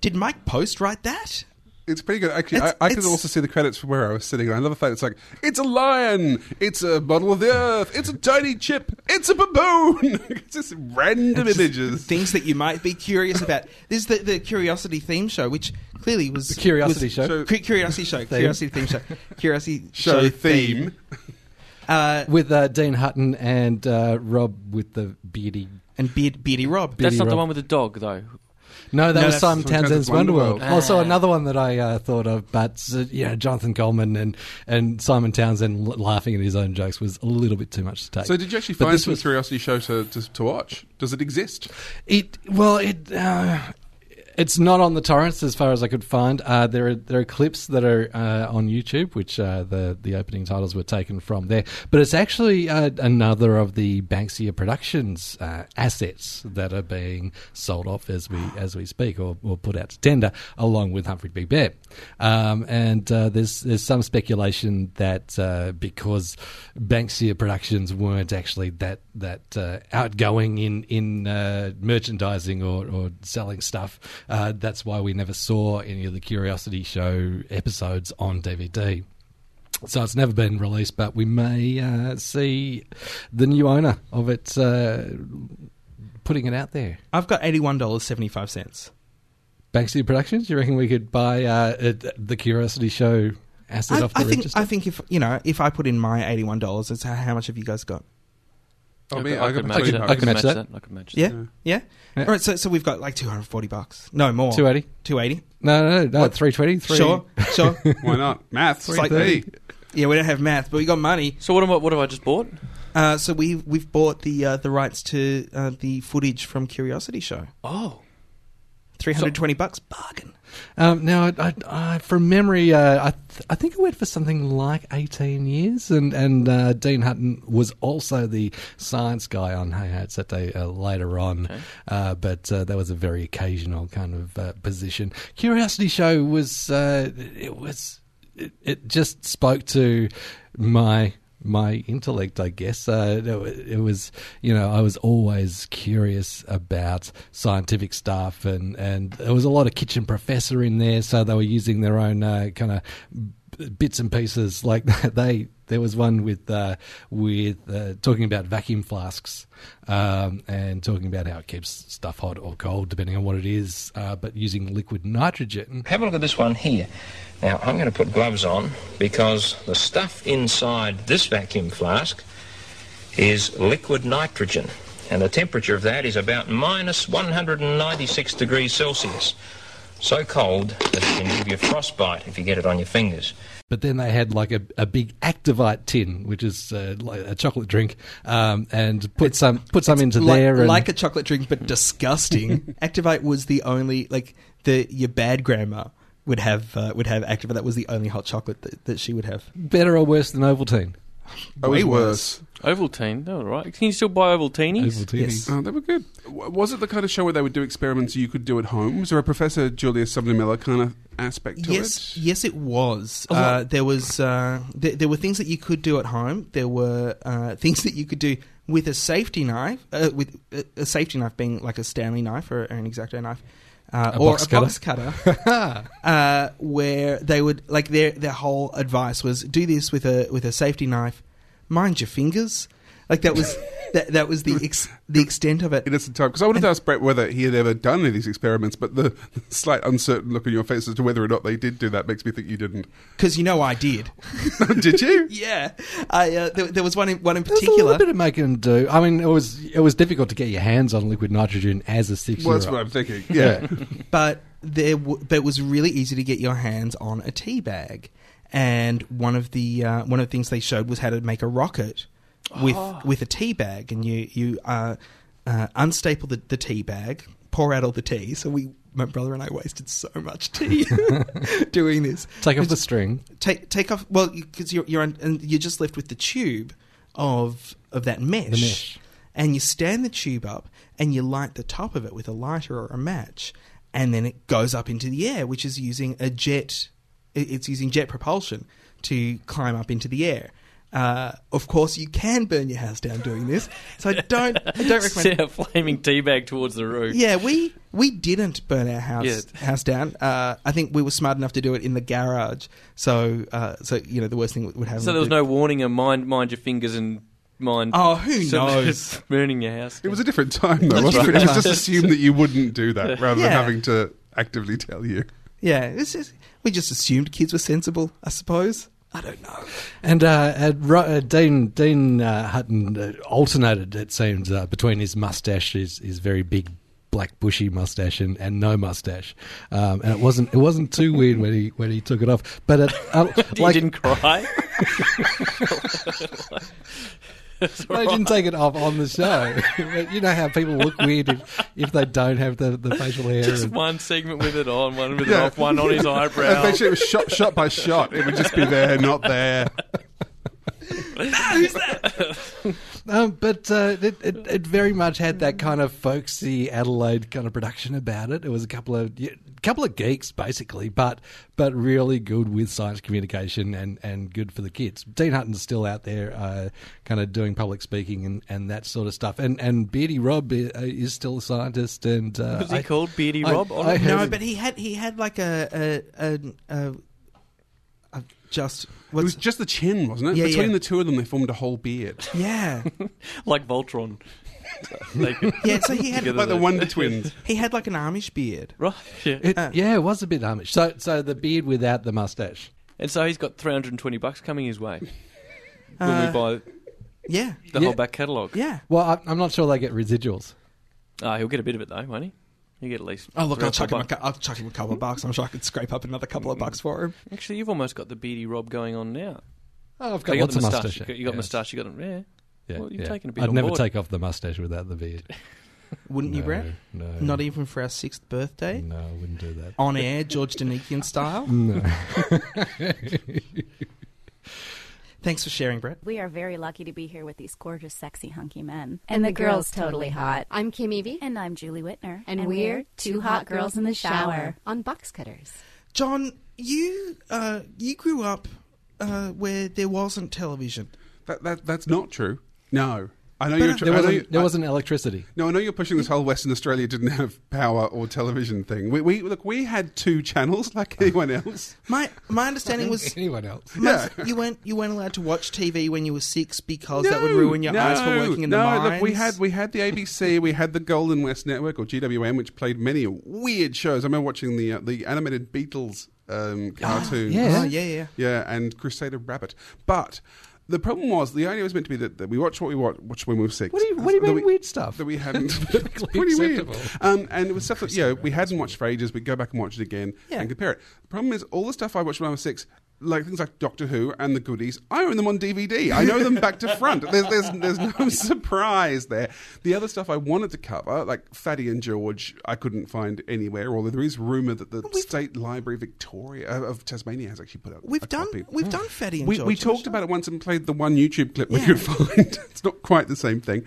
Speaker 7: Did Mike Post write that?
Speaker 8: It's pretty good. Actually,
Speaker 7: It's-
Speaker 8: I, I could
Speaker 7: it's-
Speaker 8: also see the credits from where I was sitting. I love the fact it's like, it's a lion, it's a model of the earth, it's a tiny chip, it's a baboon. it's just random
Speaker 7: It's just
Speaker 8: images.
Speaker 7: Things that you might be curious about. This is the, the Curiosity theme show, which clearly was
Speaker 6: The Curiosity
Speaker 7: was-
Speaker 6: Show.
Speaker 7: Cu- Curiosity show.
Speaker 6: Theme.
Speaker 7: Curiosity theme show. Curiosity
Speaker 6: Show
Speaker 7: show,
Speaker 6: theme.
Speaker 7: Uh,
Speaker 6: with uh, Deane Hutton and uh, Rob with the beardy
Speaker 7: and beard, beardy Rob.
Speaker 9: That's not the one with the dog, though.
Speaker 6: No, that
Speaker 9: No,
Speaker 6: was
Speaker 9: that's
Speaker 6: Simon
Speaker 9: from
Speaker 6: Townsend's
Speaker 9: Townsend's
Speaker 6: Wonderworld.
Speaker 9: Wonderworld.
Speaker 6: Also,
Speaker 9: Ah.
Speaker 6: another one that I uh, thought of, but uh, you know, Jonathan Coleman and and Simon Townsend l- laughing at his own jokes was a little bit too much to take.
Speaker 8: So, did you actually
Speaker 6: But
Speaker 8: find
Speaker 6: this
Speaker 8: some
Speaker 6: was-
Speaker 8: Curiosity Show to, to, to watch? Does it exist?
Speaker 6: It well, it uh, it's not on the torrents as far as I could find. Uh, there are there are clips that are uh, on YouTube, which uh, the the opening titles were taken from there. But it's actually uh, another of the Banksia Productions uh, assets that are being sold off as we as we speak, or, or put out to tender, along with Humphrey B. Bear. Um, and uh, there's there's some speculation that because Banksia Productions weren't actually that that outgoing in in merchandising or, or selling stuff, uh, that's why we never saw any of the Curiosity Show episodes on DVD. So it's never been released, but we may uh, see the new owner of it uh, putting it out there.
Speaker 7: I've got eighty-one dollars seventy-five cents.
Speaker 6: Banksia Productions, you reckon we could buy uh, the Curiosity Show asset
Speaker 7: I,
Speaker 6: off the
Speaker 7: I think
Speaker 6: register?
Speaker 7: I think if you know if I put in my eighty-one dollars, it's how, how much have you guys got?
Speaker 8: Oh,
Speaker 9: I
Speaker 8: me,
Speaker 9: could-
Speaker 8: I,
Speaker 9: I could
Speaker 8: got
Speaker 9: match
Speaker 8: twenty
Speaker 9: that. I could match that. I could match
Speaker 7: Yeah,
Speaker 9: that.
Speaker 7: yeah.
Speaker 6: Yeah.
Speaker 7: All right, so so we've got like two hundred forty bucks. No more.
Speaker 6: 280?
Speaker 7: Two eighty.
Speaker 6: no, no, no, no
Speaker 7: What?
Speaker 6: 320, three.
Speaker 7: Sure, sure.
Speaker 8: Why not? Maths.
Speaker 7: It's like
Speaker 8: Hey.
Speaker 7: yeah, we don't have math, but we got money.
Speaker 9: So what am I, what have I just bought?
Speaker 7: Uh, so we we've bought the uh, the rights to uh, the footage from Curiosity Show.
Speaker 9: Oh,
Speaker 7: Three hundred twenty bucks, bargain.
Speaker 6: Um, now, I, I, I, from memory, uh, I, th- I think it went for something like 18 years, and, and uh, Deane Hutton was also the science guy on Hey It's Saturday uh, later on, uh, but uh, that was a very occasional kind of uh, position. Curiosity Show was, uh, it was, it, it just spoke to my my intellect, I guess. Uh, it, was, you know, I was always curious about scientific stuff, and, and there was a lot of kitchen professor in there, so they were using their own uh, kind of bits and pieces like. They there was one with uh, with uh, talking about vacuum flasks um, and talking about how it keeps stuff hot or cold depending on what it is, uh, but using liquid nitrogen.
Speaker 22: Have a look at this one here. Now, I'm going to put gloves on because the stuff inside this vacuum flask is liquid nitrogen, and the temperature of that is about minus 196 degrees Celsius. So cold that it can give you frostbite if you get it on your fingers.
Speaker 6: But then they had like a, a big Aktavite tin, which is uh, like a chocolate drink, um, and put some put some into
Speaker 7: like,
Speaker 6: there. And,
Speaker 7: like a chocolate drink, but disgusting. Aktavite was the only like the your bad grandma would have uh, would have Aktavite. That was the only hot chocolate that, that she would have.
Speaker 6: better or worse than Ovaltine?
Speaker 7: Way worse.
Speaker 9: Ovaltine, they're right. Can you still buy Ovalteenies?
Speaker 8: Oh, they were good. W- Was it the kind of show where they would do experiments you could do at home? Was there a Professor Julius Sumner Miller kind of aspect to
Speaker 7: yes,
Speaker 8: it?
Speaker 7: yes, it was. Uh, there was uh, th- there were things that you could do at home. There were uh, things that you could do with a safety knife, uh, with a, a safety knife being like a Stanley knife or an X-Acto knife. Uh,
Speaker 6: A
Speaker 7: or
Speaker 6: box
Speaker 7: a
Speaker 6: cutter?
Speaker 7: box cutter, uh, where they would like their their whole advice was do this with a with a safety knife, mind your fingers, like that was that that was the ex- the extent of it.
Speaker 8: Innocent time. Because I wanted to ask Brett whether he had ever done any of these experiments, but the slight uncertain look on your face as to whether or not they did do that makes me think you didn't.
Speaker 7: Because you know I did.
Speaker 8: did you?
Speaker 7: yeah, I uh, there, there was one in, one in
Speaker 6: There's a
Speaker 7: particular.
Speaker 6: little bit of making and do. I mean, it was it was difficult to get your hands on liquid nitrogen as a six
Speaker 8: Well,
Speaker 6: year
Speaker 8: that's what I'm thinking. Yeah.
Speaker 7: but there, w- but it was really easy to get your hands on a tea bag, and one of the uh, one of the things they showed was how to make a rocket with
Speaker 9: Oh.
Speaker 7: with a tea bag, and you you uh, uh, unstaple the, the tea bag, pour out all the tea. So we, my brother and I, wasted so much tea doing this.
Speaker 6: Take off the string.
Speaker 7: Take take off. Well, because you're you're on, and you're just left with the tube of of that mesh.
Speaker 6: mesh.
Speaker 7: And you stand the tube up and you light the top of it with a lighter or a match, and then it goes up into the air, which is using a jet. It- It's using jet propulsion to climb up into the air. Uh, of course, you can burn your house down doing this, so I don't. I don't recommend.
Speaker 9: Set a flaming teabag towards the roof.
Speaker 7: Yeah, we we didn't burn our house
Speaker 9: Yeah.
Speaker 7: house down. Uh, I think we were smart enough to do it in the garage. So, uh, so you know, the worst thing would would happen.
Speaker 9: So there was no warning And mind, mind your fingers and mind.
Speaker 7: Oh, who
Speaker 9: some-
Speaker 7: knows?
Speaker 9: burning your house.
Speaker 8: It was a different time, though,
Speaker 9: That's
Speaker 8: wasn't it?
Speaker 9: right.
Speaker 8: It was just assumed that you wouldn't do that rather than having to actively tell you.
Speaker 7: Be- yeah, it's just, we just assumed kids were sensible. I suppose. I don't know.
Speaker 6: And uh, uh, Ro- uh, Deane Deane uh, Hutton uh, alternated, it seems, uh, between his mustache, his, his very big black bushy mustache, and, and no mustache. Um, and it wasn't it wasn't too weird when he when he took it off. But it, uh,
Speaker 9: You
Speaker 6: like
Speaker 9: didn't cry.
Speaker 6: they didn't take it off on the show. but you know how people look weird if, if they don't have the, the facial hair.
Speaker 9: Just
Speaker 6: and-
Speaker 9: one segment with it on, one with it off, one on his eyebrow.
Speaker 8: Eventually, it was shot, shot by shot. It would just be there, not there. Who's that?
Speaker 6: Um, but uh, it, it, it very much had that kind of folksy Adelaide kind of production about it. It was a couple of yeah, couple of geeks basically, but but really good with science communication and, and good for the kids. Deane Hutton's still out there, uh, kind of doing public speaking and, and that sort of stuff. And and Beardy Rob uh, is still a scientist. And uh,
Speaker 9: Was he
Speaker 6: I-
Speaker 9: called Beardy
Speaker 6: I-
Speaker 9: Rob?
Speaker 6: I
Speaker 7: no, but he had he had like a a, a, a, a just
Speaker 8: It was just the chin, wasn't it?
Speaker 7: Yeah,
Speaker 8: Between
Speaker 7: yeah.
Speaker 8: the two of them, they formed a whole beard.
Speaker 7: yeah
Speaker 9: like Voltron. They
Speaker 7: yeah. So he had
Speaker 8: Like the
Speaker 9: there.
Speaker 8: Wonder Twins.
Speaker 7: he had like an Amish beard.
Speaker 9: Right. Yeah.
Speaker 6: it,
Speaker 7: uh,
Speaker 6: yeah, it was a bit Amish. So so the beard without the mustache.
Speaker 9: And so he's got 320 bucks coming his way when
Speaker 7: Uh,
Speaker 9: we buy
Speaker 7: Yeah,
Speaker 9: the
Speaker 6: yeah.
Speaker 9: whole back catalogue.
Speaker 7: yeah.
Speaker 6: Well, I, I'm not sure they get residuals.
Speaker 9: Oh, he'll get a bit of it though, won't he? He'll get at least.
Speaker 7: Oh look, I'll chuck him. i'll chuck him a couple of bucks. I'm sure I could scrape up another couple of bucks for him.
Speaker 9: Actually, you've almost got the Beardy Rob going on now.
Speaker 6: Oh, I've
Speaker 9: Oh,
Speaker 6: got
Speaker 9: you
Speaker 6: lots
Speaker 9: the
Speaker 6: of
Speaker 9: moustache.
Speaker 6: mustache.
Speaker 9: You got, you got
Speaker 6: yes.
Speaker 9: moustache. You got it. Yeah.
Speaker 6: Yeah,
Speaker 9: Well, you've
Speaker 6: yeah.
Speaker 9: taken a bit
Speaker 6: I'd
Speaker 9: on
Speaker 6: never
Speaker 9: board.
Speaker 6: take off the mustache without the beard.
Speaker 7: Wouldn't you,
Speaker 6: No,
Speaker 7: Brett?
Speaker 6: No,
Speaker 7: Not even for our sixth birthday,
Speaker 6: No, I wouldn't do that.
Speaker 7: on air, George Danikian style.
Speaker 6: No.
Speaker 7: Thanks for sharing, Brett.
Speaker 23: We are very lucky to be here with these gorgeous, sexy, hunky men.
Speaker 16: And the girl's totally hot.
Speaker 23: I'm Kim Evie.
Speaker 16: And I'm Julie Whitner.
Speaker 23: And, we're two hot girls in the shower on Box Cutters.
Speaker 7: John, you uh, you grew up uh, where there wasn't television.
Speaker 8: That, that That's not true. No. I know
Speaker 6: But
Speaker 8: you're. Tr-
Speaker 6: there
Speaker 8: I know
Speaker 6: wasn't,
Speaker 8: you-
Speaker 6: there
Speaker 8: I-
Speaker 6: wasn't electricity.
Speaker 8: No, I know you're pushing this whole Western Australia didn't have power or television thing. We, we look, we had two channels like anyone else.
Speaker 7: My my understanding was
Speaker 6: anyone else.
Speaker 7: Most-
Speaker 8: Yeah.
Speaker 7: you weren't you weren't allowed to watch TV when you were six because that would ruin your eyes for working in
Speaker 8: no,
Speaker 7: the mines.
Speaker 8: No, look, we had we had the ABC, we had the Golden West Network or GWN, which played many weird shows. I remember watching the uh, the animated Beatles um, cartoons.
Speaker 7: yeah. Oh, yeah, yeah.
Speaker 8: yeah, and Crusader Rabbit. But the problem was the idea was meant to be that, that we watch what we watch, watched when we were six.
Speaker 6: What do you- what do you mean
Speaker 8: we-
Speaker 6: weird stuff?
Speaker 8: that we hadn't?
Speaker 6: Perfectly
Speaker 8: pretty weird. Um, and it was stuff that you know we hadn't watched for ages. We'd go back and watch it again
Speaker 7: Yeah.
Speaker 8: and compare it. The problem is all the stuff I watched when I was six. Like things like Doctor Who and the goodies, I own them on DVD. I know them back to front. There's, there's, there's no surprise there. The other stuff I wanted to cover, like Fatty and George, I couldn't find anywhere. Although there is rumor that the State Library Victoria uh, of Tasmania has actually put out.
Speaker 7: We've
Speaker 8: a
Speaker 7: done
Speaker 8: copy.
Speaker 7: we've done Fatty and
Speaker 8: We,
Speaker 7: George.
Speaker 8: we talked about it once and played the one YouTube clip we could find. it's not quite the same thing.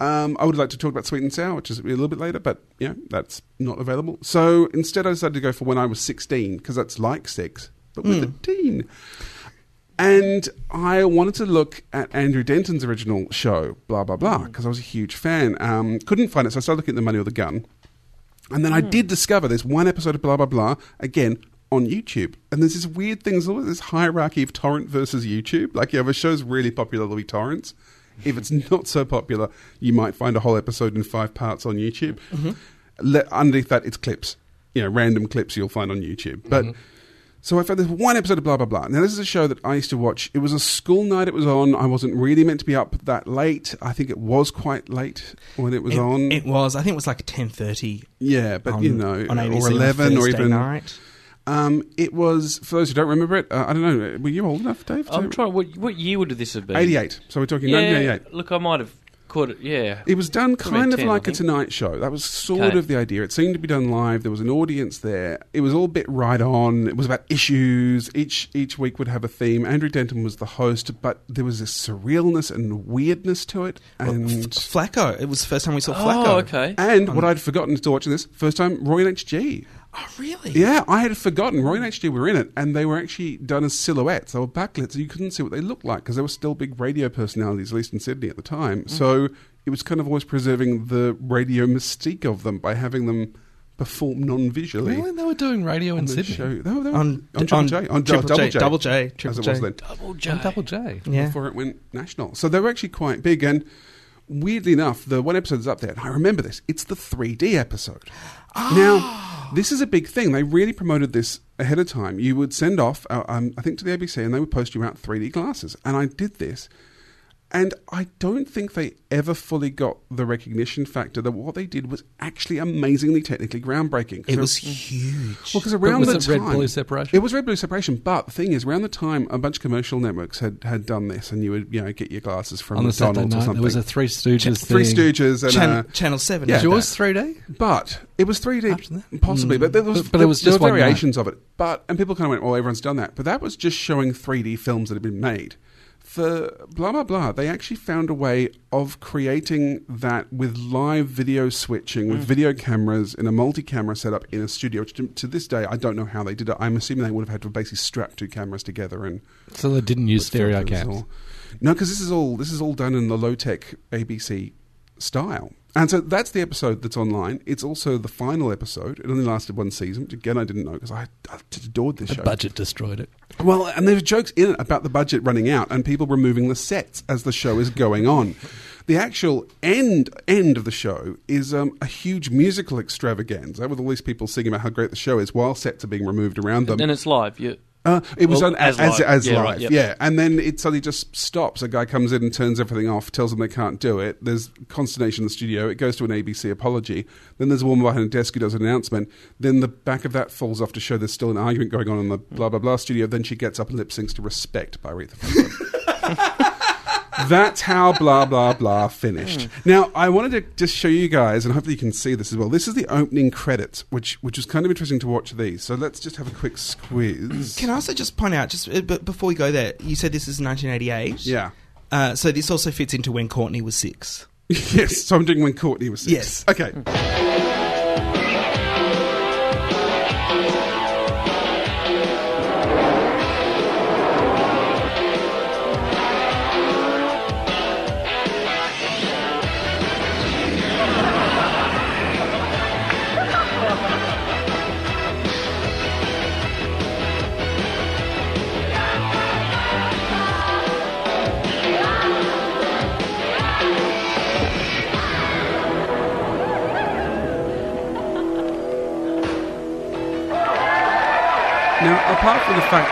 Speaker 8: Um, I would like to talk about Sweet and Sour, which is a little bit later, but yeah, that's not available. So instead, I decided to go for when I was 16, because that's like six, but with hmm. a teen. And I wanted to look at Andrew Denton's original show, blah, blah, blah, hmm. because I was a huge fan. Um, couldn't find it, so I started looking at The Money or the Gun. And then I hmm. did discover there's one episode of blah blah blah again on YouTube, and there's this weird thing. There's always this hierarchy of torrent versus YouTube. Like, yeah, if a show's really popular, there'll be torrents. If it's not so popular, you might find a whole episode in five parts on YouTube. Mm-hmm. Le- underneath that, it's clips. You know, random clips you'll find on YouTube. But mm-hmm. So I found this one episode of blah blah blah. Now this is a show that I used to watch. It was a school night. It was on. I wasn't really meant to be up that late. I think it was quite late when it was
Speaker 7: it,
Speaker 8: on.
Speaker 7: It was. I think it was like ten thirty.
Speaker 8: Yeah, but
Speaker 7: on-
Speaker 8: you know,
Speaker 7: on ABC
Speaker 8: or eleven, or
Speaker 7: Thursday
Speaker 8: even.
Speaker 7: night.
Speaker 8: Um, it was for those who don't remember it. Uh, I don't know. Were you old enough, Dave?
Speaker 9: I'm
Speaker 8: to-
Speaker 9: trying. What, what year would this have been?
Speaker 8: 88. So we're talking
Speaker 9: yeah,
Speaker 8: 1988.
Speaker 9: Look, I might have caught it. Yeah.
Speaker 8: It was done
Speaker 9: Could have been
Speaker 8: kind of
Speaker 9: 10,
Speaker 8: like a. Tonight Show. That was sort
Speaker 9: Okay.
Speaker 8: of the idea. It seemed to be done live. There was an audience there. It was all a bit right on. It was about issues. Each each week would have a theme. Andrew Denton was the host, but there was this surrealness and weirdness to it. And
Speaker 7: Flacco. It was the first time we saw
Speaker 9: Oh,
Speaker 7: Flacco.
Speaker 9: okay.
Speaker 8: and what um, I'd forgotten still watching this first time, Roy and HG.
Speaker 7: Oh, really?
Speaker 8: Yeah, I had forgotten. Roy and HG were in it, and they were actually done as silhouettes. They were backlit, so you couldn't see what they looked like because they were still big radio personalities, at least in Sydney at the time.
Speaker 7: Mm.
Speaker 8: So it was kind of always preserving the radio mystique of them by having them perform non-visually.
Speaker 6: Really? They were doing radio in Sydney.
Speaker 8: show. They were, they were
Speaker 7: On-
Speaker 8: on, Triple
Speaker 7: on
Speaker 8: J, on
Speaker 7: Triple
Speaker 8: Double
Speaker 7: J,
Speaker 8: J,
Speaker 7: Double J,
Speaker 8: as
Speaker 7: Triple
Speaker 8: it was
Speaker 7: J.
Speaker 8: then
Speaker 9: Double J.
Speaker 6: On Double J.
Speaker 7: Yeah.
Speaker 8: before it went national. So they were actually quite big. And weirdly enough, the one episode that's up there, and I remember this, it's the 3D episode. Now, this is a big thing. They really promoted this ahead of time. You would send off, uh, um, I think, to the ABC, and they would post you out 3D glasses. And I did this. And I don't think they ever fully got the recognition factor that what they did was actually amazingly technically groundbreaking.
Speaker 7: It was huge.
Speaker 8: well, because around
Speaker 6: was
Speaker 8: the
Speaker 6: it
Speaker 8: time,
Speaker 6: red-blue separation?
Speaker 8: It was red blue separation, but the thing is, around the time a bunch of commercial networks had, had done this, and you would you know get your glasses from
Speaker 6: On the Saturday
Speaker 8: McDonald's or something.
Speaker 6: there was a Three Stooges
Speaker 8: Three
Speaker 6: thing.
Speaker 8: Stooges and
Speaker 7: Chan-
Speaker 8: uh,
Speaker 7: Channel Seven.
Speaker 8: Yeah.
Speaker 6: Was yours 3D?
Speaker 8: but it was 3D, possibly, but there was
Speaker 6: But- but it was
Speaker 8: there
Speaker 6: just
Speaker 8: were
Speaker 6: one night.
Speaker 8: variations of it. But and people kind of went, "Well, everyone's done that," but that was just showing 3D films that had been made. For blah blah blah, they actually found a way of creating that with live video switching,
Speaker 6: Mm.
Speaker 8: with video cameras in a multi-camera setup in a studio. Which to, to this day, I don't know how they did it. I'm assuming they would have had to basically strap two cameras together and
Speaker 6: So they didn't use stereo
Speaker 8: filters
Speaker 6: cams.
Speaker 8: or- No, because this is all this is all done in the low tech ABC style. And so that's the episode that's online. It's also the final episode. It only lasted one season, which again I didn't know because I, I just adored this
Speaker 6: The
Speaker 8: show.
Speaker 6: budget destroyed it.
Speaker 8: Well, and there's jokes in it about the budget running out and people removing the sets as the show is going on. The actual end end of the show is um, a huge musical extravaganza with all these people singing about how great the show is while sets are being removed around them.
Speaker 9: And it's live. You,
Speaker 8: Uh, it was
Speaker 9: Well,
Speaker 8: on as as,
Speaker 9: as
Speaker 8: live,
Speaker 9: live. Yeah, right,
Speaker 8: yeah. And then it suddenly just stops. A guy comes in and turns everything off, tells them they can't do it. There's consternation in the studio. It goes to an ABC apology. Then there's a woman behind a desk who does an announcement. Then the back of that falls off to show there's still an argument going on in the blah blah blah studio. Then she gets up and lip syncs to "Respect" by Aretha Franklin. That's how blah blah blah finished. Now I wanted to just show you guys, and hopefully you can see this as well. This is the opening credits, which which was kind of interesting to watch these. So let's just have a quick squeeze.
Speaker 7: Can I also just point out, just uh, but before we go there, you said this is 1988.
Speaker 8: Yeah.
Speaker 7: Uh, so this also fits into when Courtney was six.
Speaker 8: yes, so I'm doing when Courtney was six.
Speaker 7: Yes.
Speaker 8: Okay.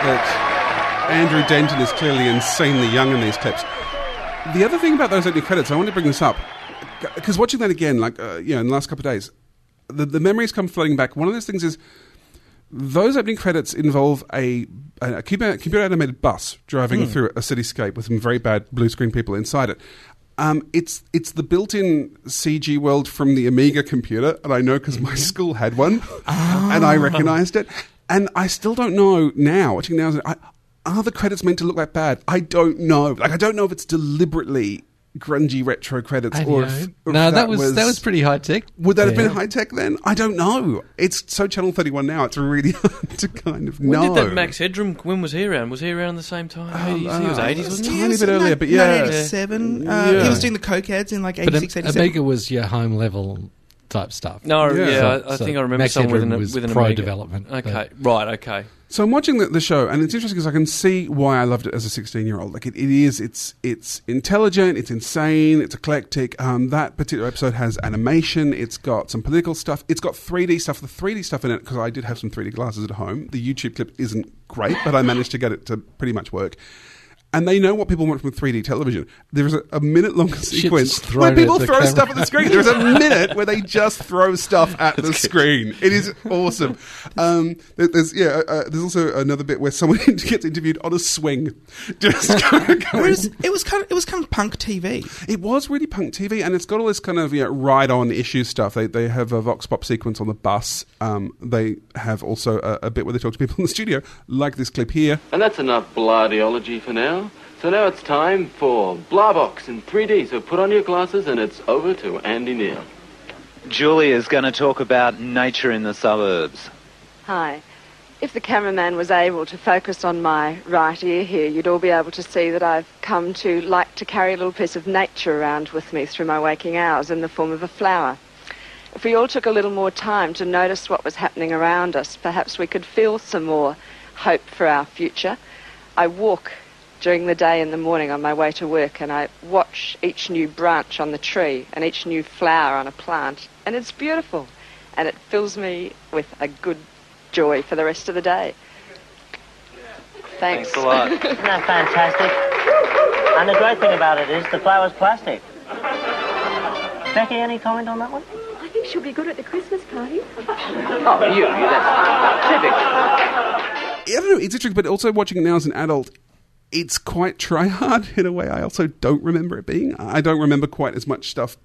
Speaker 8: That Andrew Denton is clearly insanely young in these clips, the other thing about those opening credits, I want to bring this up because watching that again, like uh, you know, in the last couple of days, the, the memories come flooding back. One of those things is those opening credits involve a, a computer animated bus driving
Speaker 7: Hmm.
Speaker 8: through a cityscape with some very bad blue screen people inside it. Um, it's it's the built-in CG world from the Amiga computer, and I know because my school had one, and I recognised it. And I still don't know now. Watching now, I, are the credits meant to look that bad? I don't know. Like I don't know if it's deliberately grungy retro credits
Speaker 6: I
Speaker 8: or
Speaker 6: know.
Speaker 8: if,
Speaker 6: no,
Speaker 8: or if
Speaker 6: that, was, that was pretty high tech.
Speaker 8: would that have been high tech then? I don't know. It's so Channel 31 now, it's really hard to kind of
Speaker 9: When
Speaker 8: know.
Speaker 9: did that Max Headroom? When was he around? Was he around the same time? 80s? he was
Speaker 8: uh,
Speaker 9: 80s, wasn't he?
Speaker 8: tiny bit earlier, but yeah.
Speaker 7: 87. Uh,
Speaker 8: Yeah.
Speaker 7: He was doing the coke ads in like
Speaker 6: But
Speaker 7: 86,
Speaker 6: Am-
Speaker 7: 87.
Speaker 6: Amiga was your home level type stuff.
Speaker 9: No, yeah,
Speaker 6: So-
Speaker 9: I, I
Speaker 6: so
Speaker 9: think I remember
Speaker 6: Max
Speaker 9: someone with
Speaker 6: Headroom
Speaker 9: an,
Speaker 6: was
Speaker 9: with
Speaker 6: pro
Speaker 9: Amiga.
Speaker 6: development. but-
Speaker 9: Okay, right, okay.
Speaker 8: So I'm watching the, the show, and it's interesting because I can see why I loved it as a 16 year old. Like it, it is, it's it's intelligent, it's insane, it's eclectic. Um, that particular episode has animation. It's got some political stuff. It's got 3D stuff. The 3D stuff in it because I did have some 3D glasses at home. The YouTube clip isn't great, but I managed to get it to pretty much work. And they know what people want from 3D television. There is a, a minute long sequence where people throw
Speaker 6: camera.
Speaker 8: stuff at the screen. There's a minute where they just throw stuff at the screen. It is awesome. Um, there's yeah. Uh, there's also another bit where someone gets interviewed on a swing. Just kind of
Speaker 7: It
Speaker 8: going.
Speaker 7: was, it was kind of it was kind of punk TV.
Speaker 8: It was really punk TV, and it's got all this kind of you know, ride-on issue stuff. They they have a vox pop sequence on the bus. Um, they have also a, a bit where they talk to people in the studio, like this clip here.
Speaker 24: And that's enough blardeology for now. So now it's time for Blabox in 3D. So put on your glasses and it's over to Andy Neal.
Speaker 25: Julie is going to talk about nature in the suburbs.
Speaker 26: Hi. If the cameraman was able to focus on my right ear here, you'd all be able to see that I've come to like to carry a little piece of nature around with me through my waking hours in the form of a flower. If we all took a little more time to notice what was happening around us, perhaps we could feel some more hope for our future. I walk during the day in the morning on my way to work and I watch each new branch on the tree and each new flower on a plant, and it's beautiful and it fills me with a good joy for the rest of the day. Thanks.
Speaker 25: Thanks a lot.
Speaker 27: Isn't that fantastic? And the great thing about it is the flower's plastic. Becky, any comment on that one?
Speaker 26: I think she'll be good at the Christmas party.
Speaker 24: Oh, you, you that's typical.
Speaker 8: I don't know. It's interesting, but also watching it now as an adult, it's quite try hard in a way. I also don't remember it being. I don't remember quite as much stuff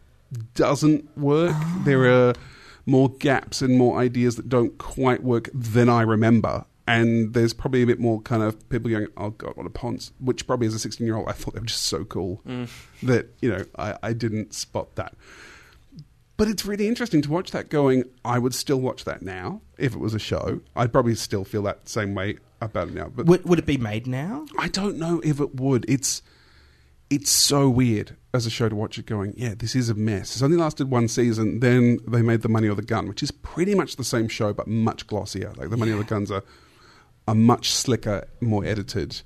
Speaker 8: doesn't work. There are more gaps and more ideas that don't quite work than I remember. And there's probably a bit more kind of people going, "Oh God, what a ponce!" Which probably as a 16 year old, I thought they were just so cool
Speaker 9: Mm.
Speaker 8: that you know I, I didn't spot that. But it's really interesting to watch that going. I would still watch that now if it was a show. I'd probably still feel that same way about it now. But
Speaker 7: Would, would it be made now?
Speaker 8: I don't know if it would. It's it's so weird as a show to watch it going, yeah, this is a mess. It's only lasted one season, then they made The Money or the Gun, which is pretty much the same show but much glossier. Like The Money or the Gun's a, a much slicker, more edited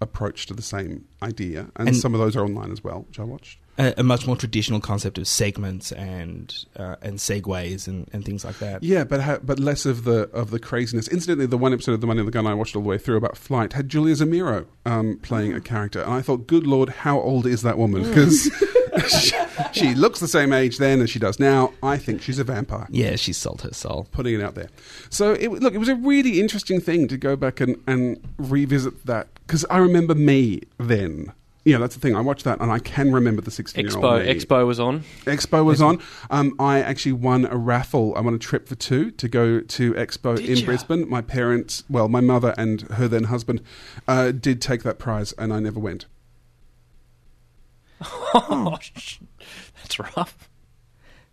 Speaker 8: approach to the same idea. And,
Speaker 7: And-
Speaker 8: some of those are online as well, which I watched.
Speaker 7: A, a much more traditional concept of segments and uh, and segues and, and things like that.
Speaker 8: Yeah, but ha- but less of the of the craziness. Incidentally, the one episode of The Money of the Gun I watched all the way through about flight had Julia Zemiro um, playing a character, and I thought, good lord, how old is that woman? Because she, she looks the same age then as she does now. I think she's a vampire.
Speaker 7: Yeah, she sold her soul.
Speaker 8: Putting it out there. So it, look, it was a really interesting thing to go back and, and revisit that because I remember me then. Yeah, that's the thing. I watched that and I can remember the 16 year old.
Speaker 9: Expo, Expo was on.
Speaker 8: Expo was on. Um, I actually won a raffle. I won a trip for two to go to Expo
Speaker 9: Did
Speaker 8: in
Speaker 9: ya?
Speaker 8: Brisbane. My parents, well, my mother and her then husband, uh, did take that prize, and I never went.
Speaker 9: Oh, that's rough.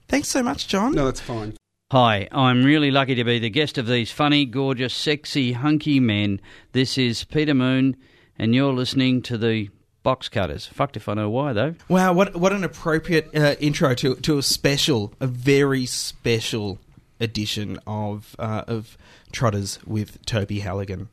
Speaker 7: Thanks so much, John.
Speaker 8: No, that's fine.
Speaker 28: Hi, I'm really lucky to be the guest of these funny, gorgeous, sexy, hunky men. This is Peter Moon, and you're listening to the Box Cutters. Fucked if I know why, though.
Speaker 7: Wow, what what an appropriate uh, intro to to a special, a very special edition of uh, of Trotters with Toby Halligan.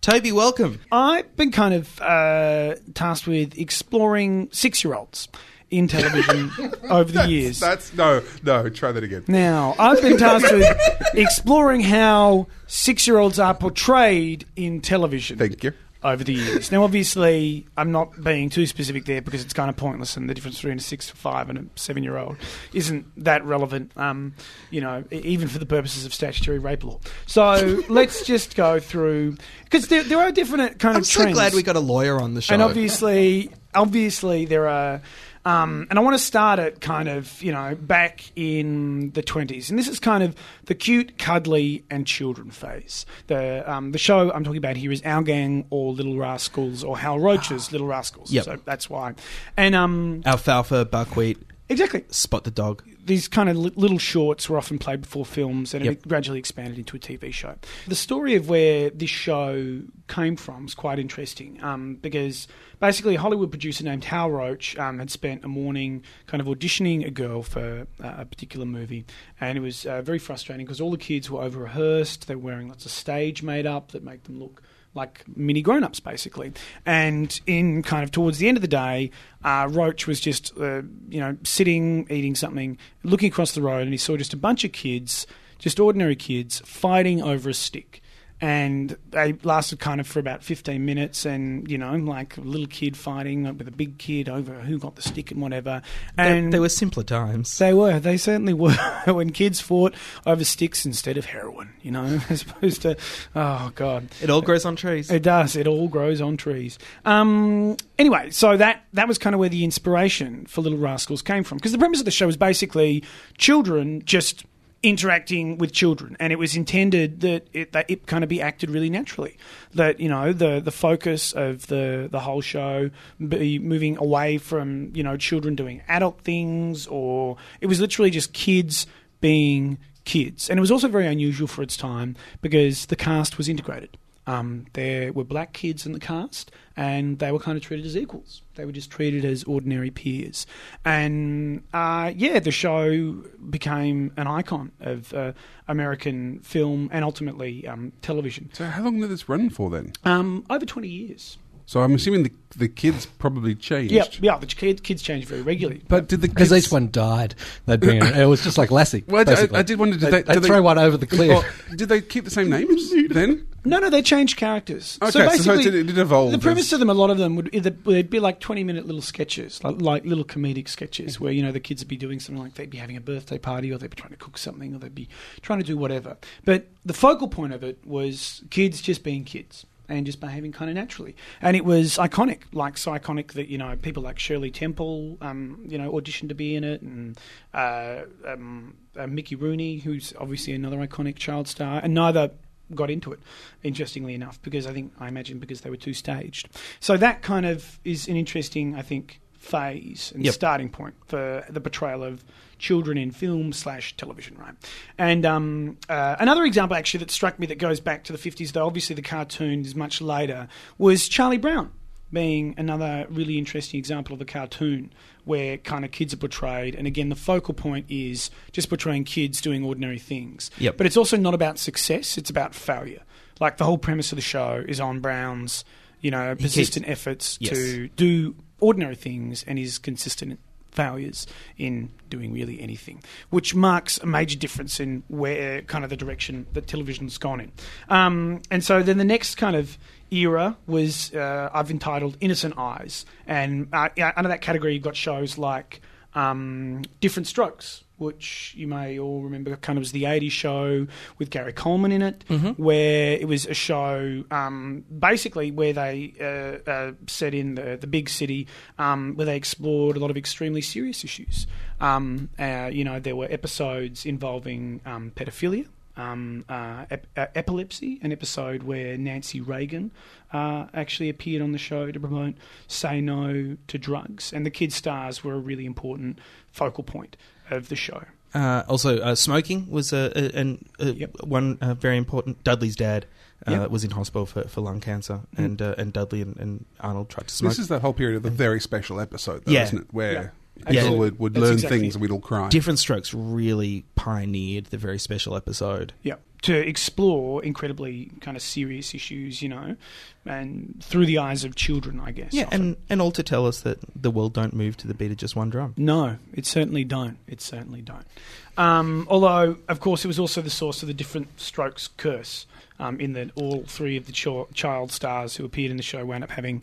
Speaker 7: Toby, welcome.
Speaker 29: I've been kind of uh, tasked with exploring six year olds
Speaker 30: in television over the years.
Speaker 8: That's no, no. Try that again.
Speaker 30: Now, I've been tasked with exploring how six year olds are portrayed in television.
Speaker 8: Thank you.
Speaker 30: Over the years. Now, obviously, I'm not being too specific there because it's kind of pointless, and the difference between a six, five, and a seven year old isn't that relevant, um, you know, e- even for the purposes of statutory rape law. So let's just go through because there, there are different kind of.
Speaker 7: I'm
Speaker 30: of
Speaker 7: so
Speaker 30: trends.
Speaker 7: glad we got a lawyer on the show.
Speaker 30: And obviously, obviously there are, um, and I want to start it kind of, you know, back in the twenties, and this is kind of the cute, cuddly, and children phase. The um, the show I'm talking about here is Our Gang or Little Rascals or Hal Roach's Little Rascals.
Speaker 7: Yep.
Speaker 30: So that's why, and um,
Speaker 7: alfalfa, buckwheat,
Speaker 30: exactly.
Speaker 7: spot the dog.
Speaker 30: These kind of li- little shorts were often played before films and
Speaker 7: Yep.
Speaker 30: it gradually expanded into a TV show. The story of where this show came from is quite interesting um, because basically a Hollywood producer named Hal Roach um, had spent a morning kind of auditioning a girl for uh, a particular movie. And it was uh, very frustrating because all the kids were over rehearsed, they were wearing lots of stage made up that make them look like mini grown-ups basically. And in kind of towards the end of the day uh, roach was just uh, you know sitting eating something looking across the road and he saw just a bunch of kids just ordinary kids fighting over a stick and they lasted kind of for about 15 minutes and you know like a little kid fighting with a big kid over who got the stick and whatever
Speaker 7: They-
Speaker 30: and
Speaker 7: they were simpler times.
Speaker 30: they were. They certainly were. when kids fought over sticks instead of heroin, you know, as opposed to, oh god,
Speaker 7: It all grows on trees.
Speaker 30: It does. It all grows on trees. Um, anyway, so that that was kind of where the inspiration for Little Rascals came from, because the premise of the show was basically children just interacting with children, and it was intended that it, that it kind of be acted really naturally. That you know the the focus of the the whole show be moving away from you know children doing adult things, or it was literally just kids being kids, and it was also very unusual for its time because the cast was integrated. Um, there were black kids in the cast, and they were kind of treated as equals. They were just treated as ordinary peers. And uh, yeah, the show became an icon of uh, American film and ultimately um, television.
Speaker 8: So how long did this run for then?
Speaker 30: Um, over 20 years.
Speaker 8: So I'm assuming the the kids probably changed.
Speaker 30: Yeah, yeah, the kid, kids change very regularly.
Speaker 8: But did the
Speaker 6: Because
Speaker 8: kids...
Speaker 6: each one died, they'd bring it. It was just like Lassie.
Speaker 8: Well, I, I,
Speaker 6: basically.
Speaker 8: I did wonder, did
Speaker 6: They'd-
Speaker 8: they, did
Speaker 6: they'd
Speaker 8: they
Speaker 6: throw one over the cliff.
Speaker 8: Or did they keep the same names then?
Speaker 30: No, no, they changed characters.
Speaker 8: Okay,
Speaker 30: so
Speaker 8: so
Speaker 30: basically,
Speaker 8: it did- it did evolve
Speaker 30: The premise
Speaker 8: as-
Speaker 30: of them, a lot of them would either they'd be like twenty-minute little sketches, like, like little comedic sketches, where you know the kids would be doing something like they'd be having a birthday party, or they'd be trying to cook something, or they'd be trying to do whatever. But the focal point of it was kids just being kids and just behaving kind of naturally, and it was iconic, like so iconic that you know people like Shirley Temple, um, you know, auditioned to be in it, and uh, um, uh, Mickey Rooney, who's obviously another iconic child star, and neither got into it, interestingly enough, because I think I imagine because they were too staged. So that kind of is an interesting, I think, phase and
Speaker 7: Yep.
Speaker 30: starting point for the portrayal of children in film slash television, right? And um, uh, another example actually that struck me that goes back to the fifties, though obviously the cartoon is much later, was Charlie Brown being another really interesting example of a cartoon where kind of kids are portrayed and again the focal point is just portraying kids doing ordinary things
Speaker 7: Yep.
Speaker 30: but it's also not about success it's about failure like the whole premise of the show is on brown's you know persistent efforts
Speaker 7: Yes.
Speaker 30: to do ordinary things and his consistent failures in doing really anything, which marks a major difference in where kind of the direction that television's gone in. Um, and so then the next kind of era was uh, I've entitled Innocent Eyes, and uh, under that category you've got shows like um, Diff'rent Strokes. Which you may all remember, kind of was the '80s show with Gary Coleman in it,
Speaker 7: Mhm.
Speaker 30: where it was a show um, basically where they uh, uh, set in the, the big city, um, where they explored a lot of extremely serious issues. Um, uh, you know, there were episodes involving um, pedophilia. Um, uh, ep- uh, epilepsy, an episode where Nancy Reagan uh, actually appeared on the show to promote "Say No to Drugs," and the kid stars were a really important focal point of the show.
Speaker 7: Uh, also, uh, smoking was a, a, an- a one uh, very important. Dudley's dad uh,
Speaker 30: Yep.
Speaker 7: was in hospital for, for lung cancer,
Speaker 30: Mm.
Speaker 7: and uh, and Dudley and, and Arnold tried to smoke.
Speaker 8: This is that whole period of the very special episode, though,
Speaker 7: Yeah.
Speaker 8: isn't it? Where
Speaker 7: Yeah.
Speaker 8: people
Speaker 7: Yeah.
Speaker 8: would, would learn
Speaker 7: exactly-
Speaker 8: things and we'd all cry.
Speaker 7: Diff'rent Strokes really pioneered the very special episode.
Speaker 30: Yep. To explore incredibly kind of serious issues, you know, and through the eyes of children, I guess.
Speaker 7: Yeah,
Speaker 30: often.
Speaker 7: and, and all to tell us that the world don't move to the beat of just one drum.
Speaker 30: No, it certainly don't. It certainly don't. Um, although, of course, it was also the source of the different strokes curse, um, in that all three of the ch- child stars who appeared in the show wound up having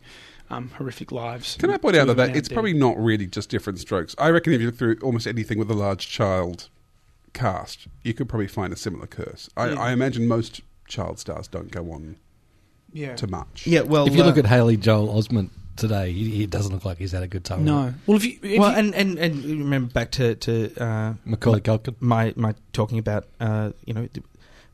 Speaker 30: um, horrific lives.
Speaker 8: Can I point
Speaker 30: point
Speaker 8: out that,
Speaker 30: of them
Speaker 8: that
Speaker 30: now
Speaker 8: it's
Speaker 30: dead.
Speaker 8: probably not really just different strokes. I reckon if you look through almost anything with a large child cast, you could probably find a similar curse. I,
Speaker 30: Yeah.
Speaker 8: I imagine most child stars don't go on
Speaker 30: Yeah.
Speaker 8: to much.
Speaker 7: Yeah, well,
Speaker 6: if you look
Speaker 7: uh,
Speaker 6: at Haley Joel Osment today, he, he doesn't look like he's had a good time.
Speaker 30: No. Well, if you, if
Speaker 7: well,
Speaker 30: you-
Speaker 7: and, and and remember back to to uh,
Speaker 6: Macaulay
Speaker 7: my,
Speaker 6: Culkin.
Speaker 7: My my talking about uh, you know the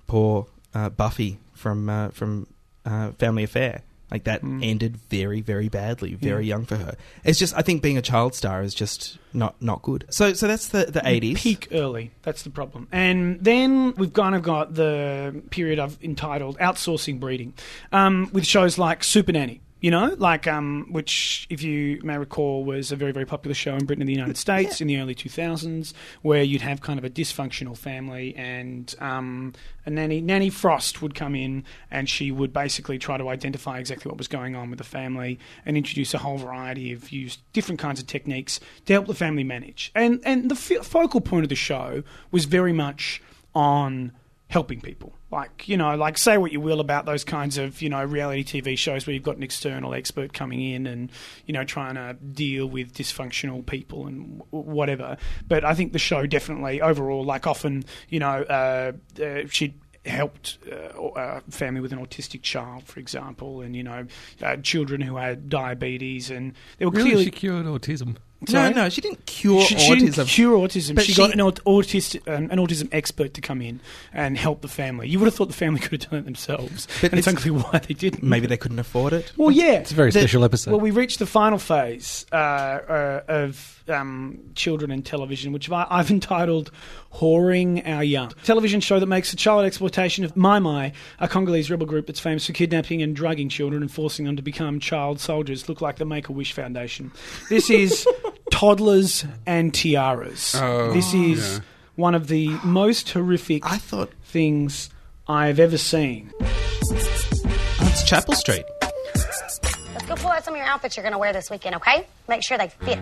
Speaker 7: poor uh, Buffy from uh, from uh, Family Affair. Like that ended very very badly, very
Speaker 30: Yeah.
Speaker 7: young for her. It's just I think being a child star is just not not good. So so that's the the eighties.
Speaker 30: peak early. That's the problem. And then we've kind of got the period I've entitled outsourcing breeding, um, with shows like Super Nanny. You know, like um, which, if you may recall, was a very, very popular show in Britain and the United States in the early 2000s, where you'd have kind of a dysfunctional family, and um, a nanny, Nanny Frost would come in, and she would basically try to identify exactly what was going on with the family, and introduce a whole variety of used different kinds of techniques to help the family manage. And and the f- focal point of the show was very much on helping people. Like, you know, like say what you will about those kinds of, you know, reality TV shows where you've got an external expert coming in and, you know, trying to deal with dysfunctional people and w- whatever. But I think the show definitely overall, like often, you know, uh, uh, she helped uh, a family with an autistic child, for example, and, you know, uh, children who had diabetes and they were
Speaker 6: Really,
Speaker 30: clearly...
Speaker 6: cured autism.
Speaker 7: No,
Speaker 30: Sorry?
Speaker 7: no, she didn't cure
Speaker 30: she, she didn't
Speaker 7: autism.
Speaker 30: cure autism.
Speaker 7: But
Speaker 30: she,
Speaker 7: she-
Speaker 30: got an, aut- autistic, um, an autism expert to come in and help the family. You would have thought the family could have done it themselves,
Speaker 7: But
Speaker 30: and it's,
Speaker 7: it's-
Speaker 30: unclear why they didn't.
Speaker 7: Maybe they couldn't afford it.
Speaker 30: Well, yeah,
Speaker 6: It's a very
Speaker 30: The-
Speaker 6: special episode.
Speaker 30: Well, we reached the final phase uh, uh, of um, children and television, which I- I've entitled "Whoring Our Young." Television show that makes the child exploitation of Mai Mai, a Congolese rebel group that's famous for kidnapping and drugging children and forcing them to become child soldiers, look like the Make a Wish Foundation. This is toddlers and tiaras.
Speaker 8: Oh,
Speaker 30: this is
Speaker 8: yeah.
Speaker 30: one of the most horrific
Speaker 7: I thought
Speaker 30: things I've ever seen.
Speaker 7: it's Chapel Street.
Speaker 31: Let's go pull out some of your outfits you're going to wear this weekend, okay? Make sure they fit.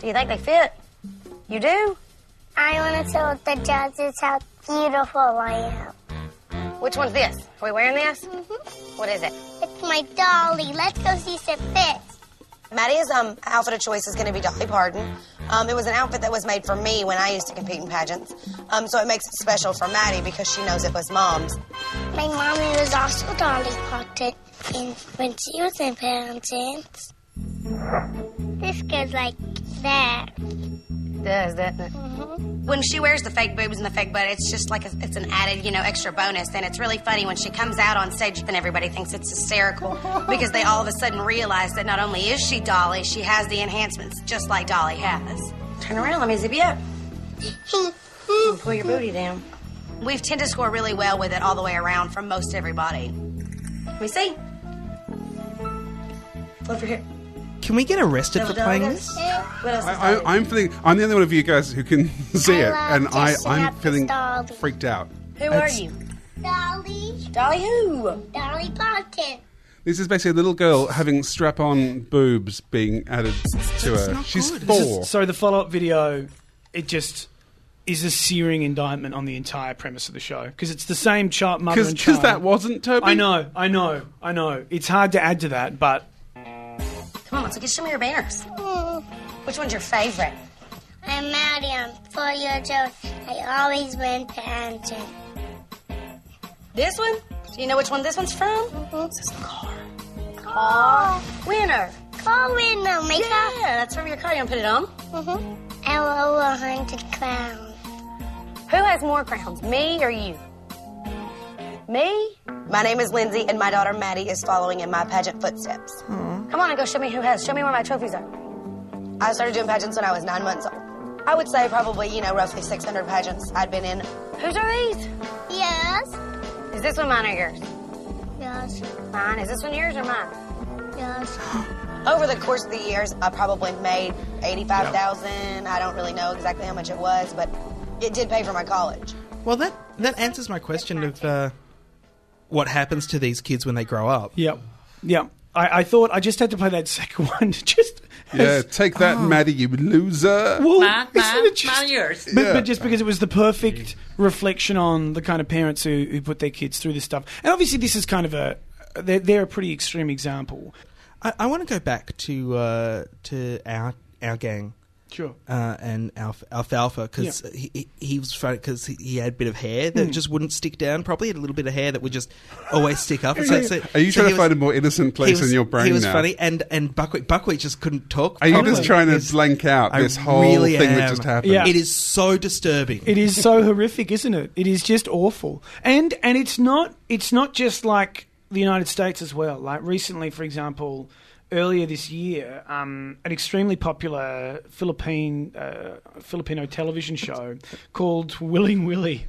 Speaker 31: Do you think they fit? You do?
Speaker 2: I want to tell the judges how beautiful I am.
Speaker 31: Which one's this? Are we wearing this?
Speaker 2: Mm-hmm.
Speaker 31: What is it?
Speaker 2: It's my dolly. Let's go see some fits.
Speaker 31: Maddie's um, outfit of choice is going to be Dolly Parton. Um, it was an outfit that was made for me when I used to compete in pageants. Um, so it makes it special for Maddie because she knows it was mom's.
Speaker 2: My mommy was also Dolly Parton in, when she was in pageants. This goes like that.
Speaker 31: Does, doesn't it? When she wears the fake boobs and the fake butt, it's just like a, it's an added, you know, extra bonus. And it's really funny when she comes out on stage, and everybody thinks it's hysterical because they all of a sudden realize that not only is she Dolly, she has the enhancements just like Dolly has. Turn around, let me zip you up. Pull your booty down. We've tend to score really well with it all the way around from most everybody. Let me see. Flip her here.
Speaker 7: Can we get arrested for playing this?
Speaker 31: Eh, what else? is
Speaker 8: I,
Speaker 31: there?
Speaker 8: I, I'm feeling. I'm the only one of you guys who can see
Speaker 2: I
Speaker 8: it,
Speaker 2: love
Speaker 8: and I,
Speaker 2: dressing
Speaker 8: I'm
Speaker 2: up as
Speaker 8: feeling
Speaker 2: Dolly.
Speaker 8: freaked out.
Speaker 31: Who
Speaker 8: It's-
Speaker 31: are you?
Speaker 2: Dolly.
Speaker 31: Dolly who?
Speaker 2: Dolly Parton.
Speaker 8: This is basically a little girl having strap-on boobs being added to her.
Speaker 7: not
Speaker 8: She's
Speaker 7: good.
Speaker 8: four.
Speaker 30: So the follow up video, it just is a searing indictment on the entire premise of the show because it's the same chart mother and child.
Speaker 8: Because that wasn't Toby.
Speaker 30: I know, I know, I know. It's hard to add to that, but
Speaker 31: Come on, let's get some of your banners. Mm. Which one's your favorite?
Speaker 2: I'm Maddie. I'm four years old. I always win pageant.
Speaker 31: This one? Do you know which one this one's from? Mm-hmm. This is car. Car winner.
Speaker 2: Call winner. Make
Speaker 31: Yeah, that's from your car. You want to put it on?
Speaker 2: Mm-hmm. Hello, a hundred crowns.
Speaker 31: Who has more crowns, me or you? Me? My name is Lindsay, and my daughter Maddie is following in my pageant footsteps. Hmm. Come on and go show me who has. Show me where my trophies are. I started doing pageants when I was nine months old. I would say probably, you know, roughly 600 pageants I'd been in. Whose are these?
Speaker 2: Yes.
Speaker 31: Is this one mine or yours?
Speaker 2: Yes.
Speaker 31: Mine. Is this one yours or mine?
Speaker 2: Yes.
Speaker 31: Over the course of the years, I probably made eighty-five thousand. I don't really know exactly how much it was, but it did pay for my college.
Speaker 7: Well, that that answers my question of uh, what happens to these kids when they grow up.
Speaker 30: Yep. Yep. I, I thought I just had to play that second one. just
Speaker 8: Yeah,
Speaker 30: as-
Speaker 8: take that,
Speaker 30: Oh.
Speaker 8: Maddie, you loser.
Speaker 30: Well,
Speaker 32: Ma,
Speaker 30: isn't
Speaker 32: ma,
Speaker 30: it just-
Speaker 32: ma, yours.
Speaker 30: But,
Speaker 8: Yeah.
Speaker 30: but just because it was the perfect reflection on the kind of parents who, who put their kids through this stuff, and obviously this is kind of a they're, they're a pretty extreme example.
Speaker 7: I, I want to go back to uh, to our our gang.
Speaker 30: Sure.
Speaker 7: Uh, and Alf, Alfalfa, because
Speaker 30: Yeah.
Speaker 7: he, he, he was funny because he, he had a bit of hair that
Speaker 30: Hmm.
Speaker 7: just wouldn't stick down properly. He had a little bit of hair that would just always stick up. And so- so-
Speaker 8: Are you
Speaker 7: so
Speaker 8: trying
Speaker 7: he
Speaker 8: to find a more innocent place
Speaker 7: was-
Speaker 8: in your brain
Speaker 7: He was
Speaker 8: now?
Speaker 7: funny, and and Buckwheat Buckwheat just couldn't talk.
Speaker 8: Are you just trying to
Speaker 7: It's-
Speaker 8: blank out
Speaker 7: I
Speaker 8: this whole
Speaker 7: really
Speaker 8: thing that just happened?
Speaker 30: Yeah.
Speaker 7: It is so disturbing.
Speaker 30: It is so horrific, isn't it? It is just awful, and and it's not it's not just like the United States as well. Like recently, for example, earlier this year, um, an extremely popular Philippine uh, Filipino television show called Willing Willie.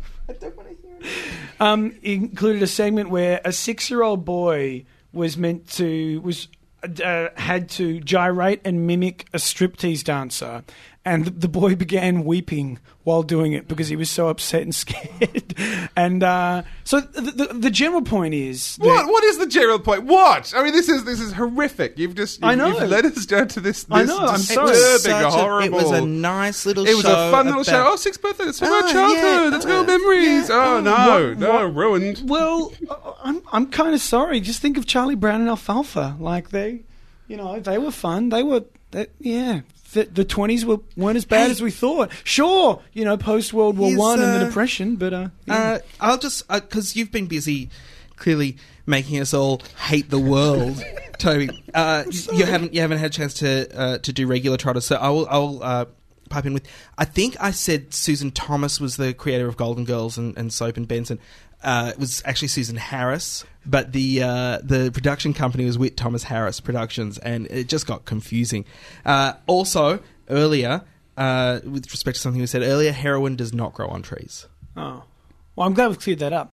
Speaker 30: Um, included a segment where a six-year-old boy was meant to was uh, had to gyrate and mimic a striptease dancer, and the, the boy began weeping while doing it because he was so upset and scared. and uh, so the, the, the general point is that
Speaker 8: What? What is the general point? What? I mean, this is this is horrific. You've just you've,
Speaker 30: I know.
Speaker 8: you've led us down to this. this
Speaker 30: I know, I'm sorry.
Speaker 7: such a-
Speaker 8: horrible.
Speaker 7: it was a nice little show.
Speaker 8: It was
Speaker 7: show
Speaker 8: a fun little show.
Speaker 7: about-
Speaker 8: Oh, sixth birthday. It's
Speaker 7: Ah,
Speaker 8: about childhood.
Speaker 7: yeah,
Speaker 8: Let's go
Speaker 7: uh,
Speaker 8: memories.
Speaker 7: yeah.
Speaker 8: Oh no,
Speaker 30: What-
Speaker 8: no,
Speaker 30: what-
Speaker 8: ruined.
Speaker 30: Well, I- I'm I'm kind of sorry. Just think of Charlie Brown and Alfalfa. Like they, you know, they were fun. They were, that yeah. The, the 20s were, weren't as bad
Speaker 7: Hey.
Speaker 30: as we thought. Sure, you know, post World War One and the
Speaker 7: uh,
Speaker 30: Depression, but uh, yeah.
Speaker 7: Uh, I'll just because you've been busy, clearly making us all hate the world, Toby. Uh, you haven't you haven't had a chance to uh, to do regular trotters, so I will I'll uh, pipe in with. I think I said Susan Thomas was the creator of Golden Girls and, and Soap and Benson. Uh, it was actually Susan Harris, but the uh, the production company was Witt Thomas Harris Productions, and it just got confusing. Uh, also, earlier, uh, with respect to something we said earlier, heroin does not grow on trees.
Speaker 30: oh, well, I'm glad we've cleared that up.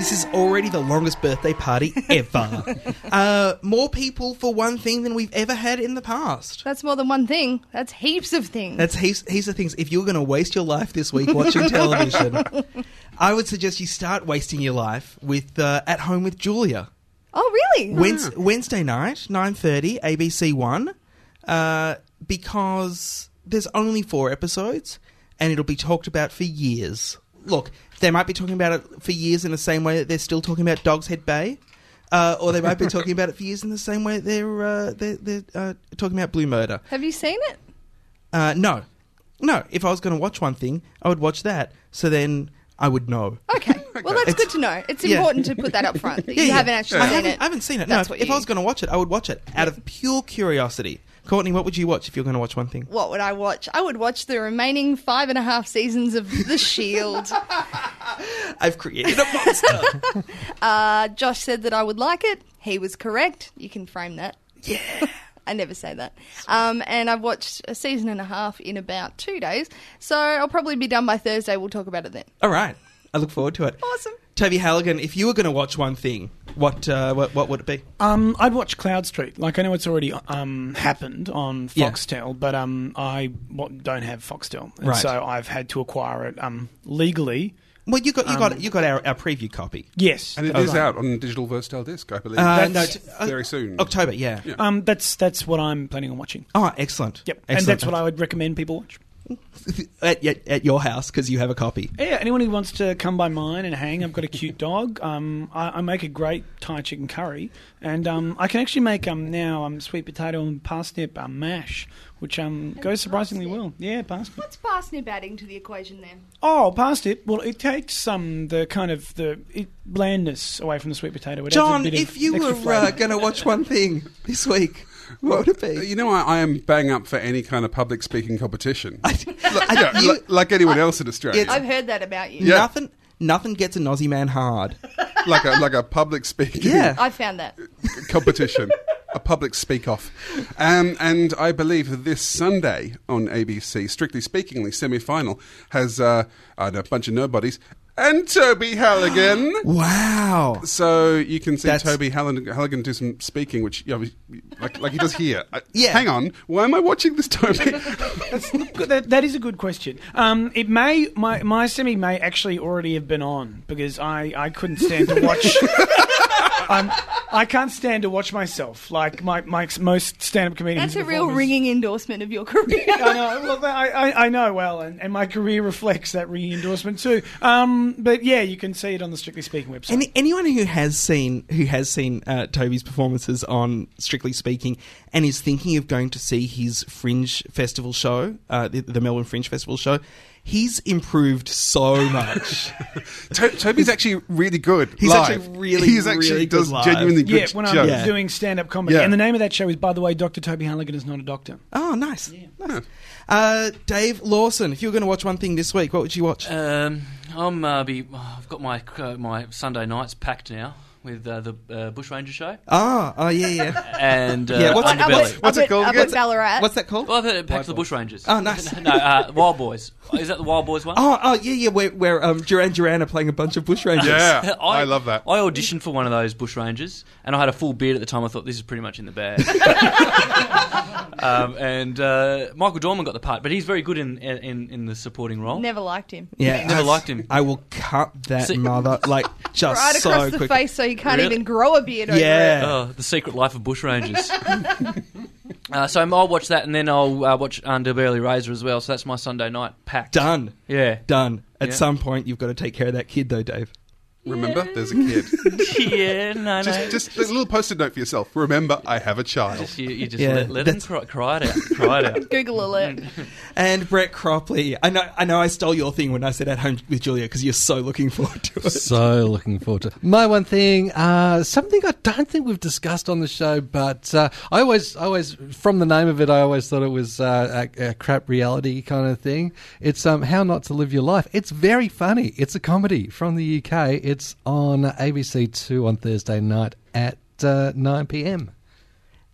Speaker 7: This is already the longest birthday party ever. uh, more people for one thing than we've ever had in the past.
Speaker 32: That's more than one thing. That's heaps of things.
Speaker 7: That's heaps, heaps of things. If you're going to waste your life this week watching television, I would suggest you start wasting your life with uh, At Home with Julia.
Speaker 32: oh, really?
Speaker 7: Wednes- Wednesday night, nine thirty, ABC One, uh, because there's only four episodes, and it'll be talked about for years. Look, they might be talking about it for years in the same way that they're still talking about Dog's Head Bay, uh, or they might be talking about it for years in the same way they're uh, they're, they're uh, talking about Blue Murder.
Speaker 32: Have you seen it?
Speaker 7: Uh, no, no. If I was going to watch one thing, I would watch that. So then I would know.
Speaker 32: Okay. Well, that's
Speaker 7: It's-
Speaker 32: good to know. It's
Speaker 7: yeah.
Speaker 32: important to put that up front. That
Speaker 7: Yeah,
Speaker 32: you
Speaker 7: yeah.
Speaker 32: haven't actually
Speaker 7: I
Speaker 32: seen
Speaker 7: haven't,
Speaker 32: it.
Speaker 7: I haven't seen it.
Speaker 32: That's
Speaker 7: no, if
Speaker 32: you-
Speaker 7: I was going to watch it, I would watch it out of pure curiosity. Courtney, what would you watch if you're going to watch one thing?
Speaker 32: What would I watch? I would watch the remaining five and a half seasons of The Shield.
Speaker 7: I've created a monster.
Speaker 32: uh, Josh said that I would like it. He was correct. You can frame that.
Speaker 7: Yeah.
Speaker 32: I never say that. Um, and I've watched a season and a half in about two days. So I'll probably be done by Thursday. We'll talk about it then.
Speaker 7: All right. I look forward to it.
Speaker 32: Awesome.
Speaker 7: Toby Halligan, if you were going to watch one thing, what, uh, what what would it be?
Speaker 30: Um, I'd watch Cloudstreet. Like I know it's already um, happened on
Speaker 7: Yeah.
Speaker 30: Foxtel, but um, I w- don't have Foxtel, and
Speaker 7: Right.
Speaker 30: so I've had to acquire it um, legally.
Speaker 7: Well, you got you got
Speaker 30: Um,
Speaker 7: you got our, our preview copy.
Speaker 30: Yes,
Speaker 8: And it
Speaker 30: Oh,
Speaker 8: is
Speaker 30: right.
Speaker 8: out on digital versatile disc, I believe.
Speaker 7: Uh, no, t- uh,
Speaker 8: very soon.
Speaker 7: October, yeah.
Speaker 30: Um, that's that's what I'm planning on watching.
Speaker 7: Oh, excellent.
Speaker 30: Yep, and that's what I would recommend people watch.
Speaker 7: at, at, at your house because you have a copy.
Speaker 30: Yeah, anyone who wants to come by mine and hang, I've got a cute dog. Um, I, I make a great Thai chicken curry, and um, I can actually make um now um sweet potato and parsnip um, mash, which um goes surprisingly well. Yeah, parsnip.
Speaker 32: What's parsnip adding to the equation then?
Speaker 30: Oh, parsnip. Well, it takes um the kind of the it, blandness away from the sweet potato. It adds a
Speaker 7: John,
Speaker 30: bit of
Speaker 7: if you
Speaker 30: extra
Speaker 7: were
Speaker 30: flavour.
Speaker 7: uh, going to watch one thing this week, what would it be?
Speaker 8: You know, I, I am bang up for any kind of public speaking competition.
Speaker 7: I-
Speaker 8: Yeah,
Speaker 7: you-
Speaker 8: li- like anyone else in Australia.
Speaker 32: I've heard that about you.
Speaker 8: Yeah.
Speaker 7: Nothing, nothing gets an Aussie man hard.
Speaker 8: like a like a public speaking
Speaker 7: Yeah.
Speaker 32: I found that.
Speaker 8: competition, a public speak off. Um, and I believe that this Sunday on ABC, strictly speakingly, semi final, has uh, know, a bunch of nobodies. And Toby Halligan.
Speaker 7: Wow.
Speaker 8: So you can see
Speaker 7: That's-
Speaker 8: Toby Halligan, Halligan do some speaking, which you know, like, like he does here. I-
Speaker 7: Yeah.
Speaker 8: Hang on. Why am I watching this, Toby?
Speaker 30: that, that is a good question. Um, it may my my semi may actually already have been on because I, I couldn't stand to watch. um, I can't stand to watch myself like my, my most stand up comedians.
Speaker 4: That's a real
Speaker 30: performers.
Speaker 4: ringing endorsement of your career.
Speaker 30: I know. Well, I, I, I know well, and, and my career reflects that ringing endorsement too. Um, but yeah, you can see it on the Strictly Speaking website.
Speaker 7: Any, anyone who has seen who has seen uh, Toby's performances on Strictly Speaking and is thinking of going to see his Fringe Festival show, uh, the, the Melbourne Fringe Festival show, he's improved so much.
Speaker 8: To- Toby's actually really good.
Speaker 7: He's
Speaker 8: live.
Speaker 7: actually really,
Speaker 8: He's actually
Speaker 7: really good
Speaker 8: does
Speaker 7: live.
Speaker 8: genuinely good
Speaker 30: yeah, when I'm
Speaker 8: jokes.
Speaker 30: doing stand up comedy.
Speaker 8: Yeah.
Speaker 30: And the name of that show is, by the way, Dr. Toby Halligan is not a doctor.
Speaker 7: Oh, nice. nice. Uh, Dave Lawson, if you were going to watch one thing this week, what would you watch?
Speaker 9: Um, I'm uh, be. I've got my uh, my Sunday nights packed now with uh, the uh, Bushranger show.
Speaker 7: Ah, oh, yeah, yeah.
Speaker 9: And uh,
Speaker 7: Yeah, what's-
Speaker 9: Underbelly.
Speaker 7: what's it called
Speaker 4: Up
Speaker 7: again?
Speaker 4: at Ballarat.
Speaker 7: What's that called?
Speaker 9: Well, I've heard it packed to the Bushrangers.
Speaker 7: Oh, nice.
Speaker 9: no, uh, Wild Boys. Is that the Wild Boys one?
Speaker 7: Oh, oh, yeah, yeah, where, where um, Duran Duran are playing a bunch of bushrangers.
Speaker 8: Yeah, I love that.
Speaker 9: I auditioned for one of those Bushrangers, and I had a full beard at the time. I thought this is pretty much in the bag. um, and uh, Michael Dorman got the part, but he's very good in in, in the supporting role.
Speaker 4: Never liked him.
Speaker 7: Yeah,
Speaker 9: Never
Speaker 7: I-
Speaker 9: liked him.
Speaker 7: I will cut that
Speaker 9: See-
Speaker 7: mother like just
Speaker 4: right
Speaker 7: so
Speaker 4: across the
Speaker 7: quick.
Speaker 4: face so you can't
Speaker 9: Really?
Speaker 4: even grow a beard over
Speaker 7: Yeah.
Speaker 4: it.
Speaker 9: Oh, the secret life of bushrangers. uh, so I'll watch that, and then I'll uh, watch Underbelly Razor as well. So that's my Sunday night packed.
Speaker 7: Done.
Speaker 9: Yeah.
Speaker 7: Done. At
Speaker 9: Yeah.
Speaker 7: some point, you've got to take care of that kid, though, Dave.
Speaker 8: Remember, there's a kid.
Speaker 9: yeah, no, no.
Speaker 8: just, just a little post-it note for yourself. Remember, I have a child.
Speaker 9: Just- you, you just
Speaker 7: Yeah,
Speaker 9: let, let them
Speaker 7: that's-
Speaker 9: cry, cry it out. Cry it out.
Speaker 4: Google alert.
Speaker 7: And Brett Cropley. I know. I know. I stole your thing when I said at home with Julia because you're so looking forward to it.
Speaker 6: So looking forward to it. my one thing. Uh, something I don't think we've discussed on the show, but uh, I always, I always, from the name of it, I always thought it was uh, a, a crap reality kind of thing. It's um, how not to live your life. It's very funny. It's a comedy from the UK. It's on ABC Two on Thursday night at uh, nine pm.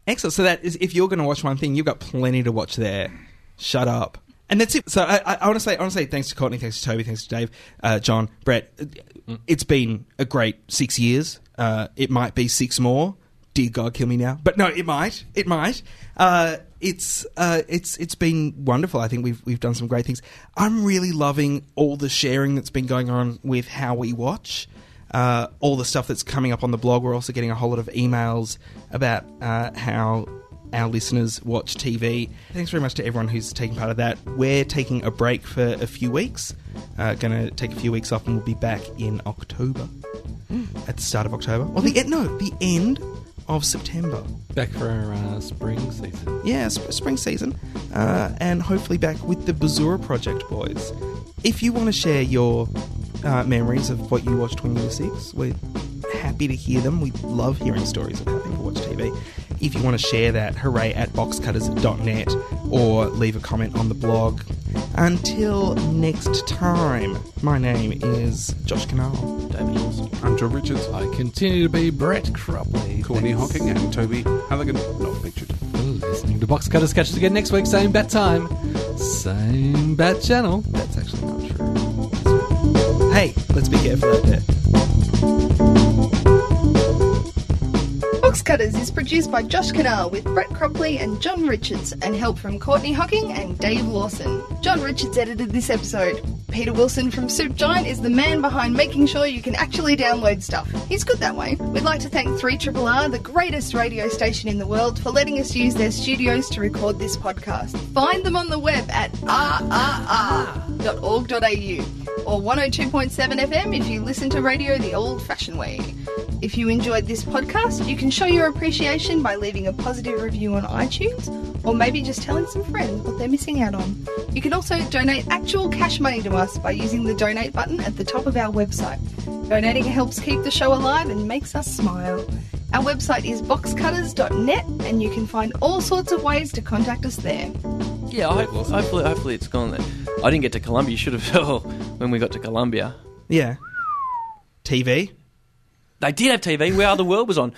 Speaker 7: Excellent. So that is, if you're going to watch one thing, you've got plenty to watch there. Shut up. And that's it. So I, I, I want to say, I want to say thanks to Courtney, thanks to Toby, thanks to Dave, uh, John, Brett. It's been a great six years. Uh, it might be six more. Dear God, kill me now. But no, it might. It might. Uh, it's uh, it's it's been wonderful. I think we've we've done some great things. I'm really loving all the sharing that's been going on with how we watch. Uh, all the stuff that's coming up on the blog. We're also getting a whole lot of emails about uh, how our listeners watch TV. Thanks very much to everyone who's taking part of that. We're taking a break for a few weeks. Uh, going to take a few weeks off, and we'll be back in October. At the start of October, or the end? No, the end of September.
Speaker 6: Back for our uh, spring season.
Speaker 7: Yeah, sp- spring season, uh, and hopefully back with the Bazura Project boys. If you want to share your uh, memories of what you watched when you were six, we're happy to hear them. We love hearing stories of how people watch TV. If you want to share that, hooray at boxcutters.net or leave a comment on the blog. Until next time, my name is Josh Kinal.
Speaker 9: David Lawson.
Speaker 8: I'm Joe Richards.
Speaker 6: I continue to be Brett Cropley.
Speaker 8: Courtney Hocking and Toby Halligan, not featured.
Speaker 6: Listening to Box Cutters. Catch us again next week, same bat time, same bat channel.
Speaker 7: That's actually not true. Hey, let's be careful out there.
Speaker 4: Cutters is produced by Josh Kinal with Brett Cropley and John Richards and help from Courtney Hocking and Dave Lawson. John Richards edited this episode. Peter Wilson from Soup Giant is the man behind making sure you can actually download stuff. He's good that way. We'd like to thank 3RRR, the greatest radio station in the world, for letting us use their studios to record this podcast. Find them on the web at rrr.org.au or 102.7 FM if you listen to radio the old fashioned way. If you enjoyed this podcast, you can show your appreciation by leaving a positive review on iTunes or maybe just telling some friends what they're missing out on. You can also donate actual cash money to us by using the donate button at the top of our website. Donating helps keep the show alive and makes us smile. Our website is boxcutters.net and you can find all sorts of ways to contact us there.
Speaker 9: Yeah, I hope, hopefully, hopefully it's gone there. I didn't get to Colombia. You should have. Oh, when we got to Colombia,
Speaker 7: Yeah. TV.
Speaker 9: They did have TV. Where the world was on,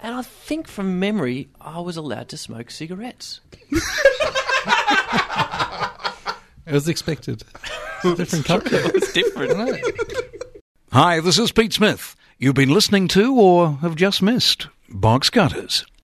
Speaker 9: and I think from memory, I was allowed to smoke cigarettes.
Speaker 6: It was expected. Different culture.
Speaker 9: It was different.
Speaker 33: Hi, this is Pete Smith. You've been listening to or have just missed Box Cutters.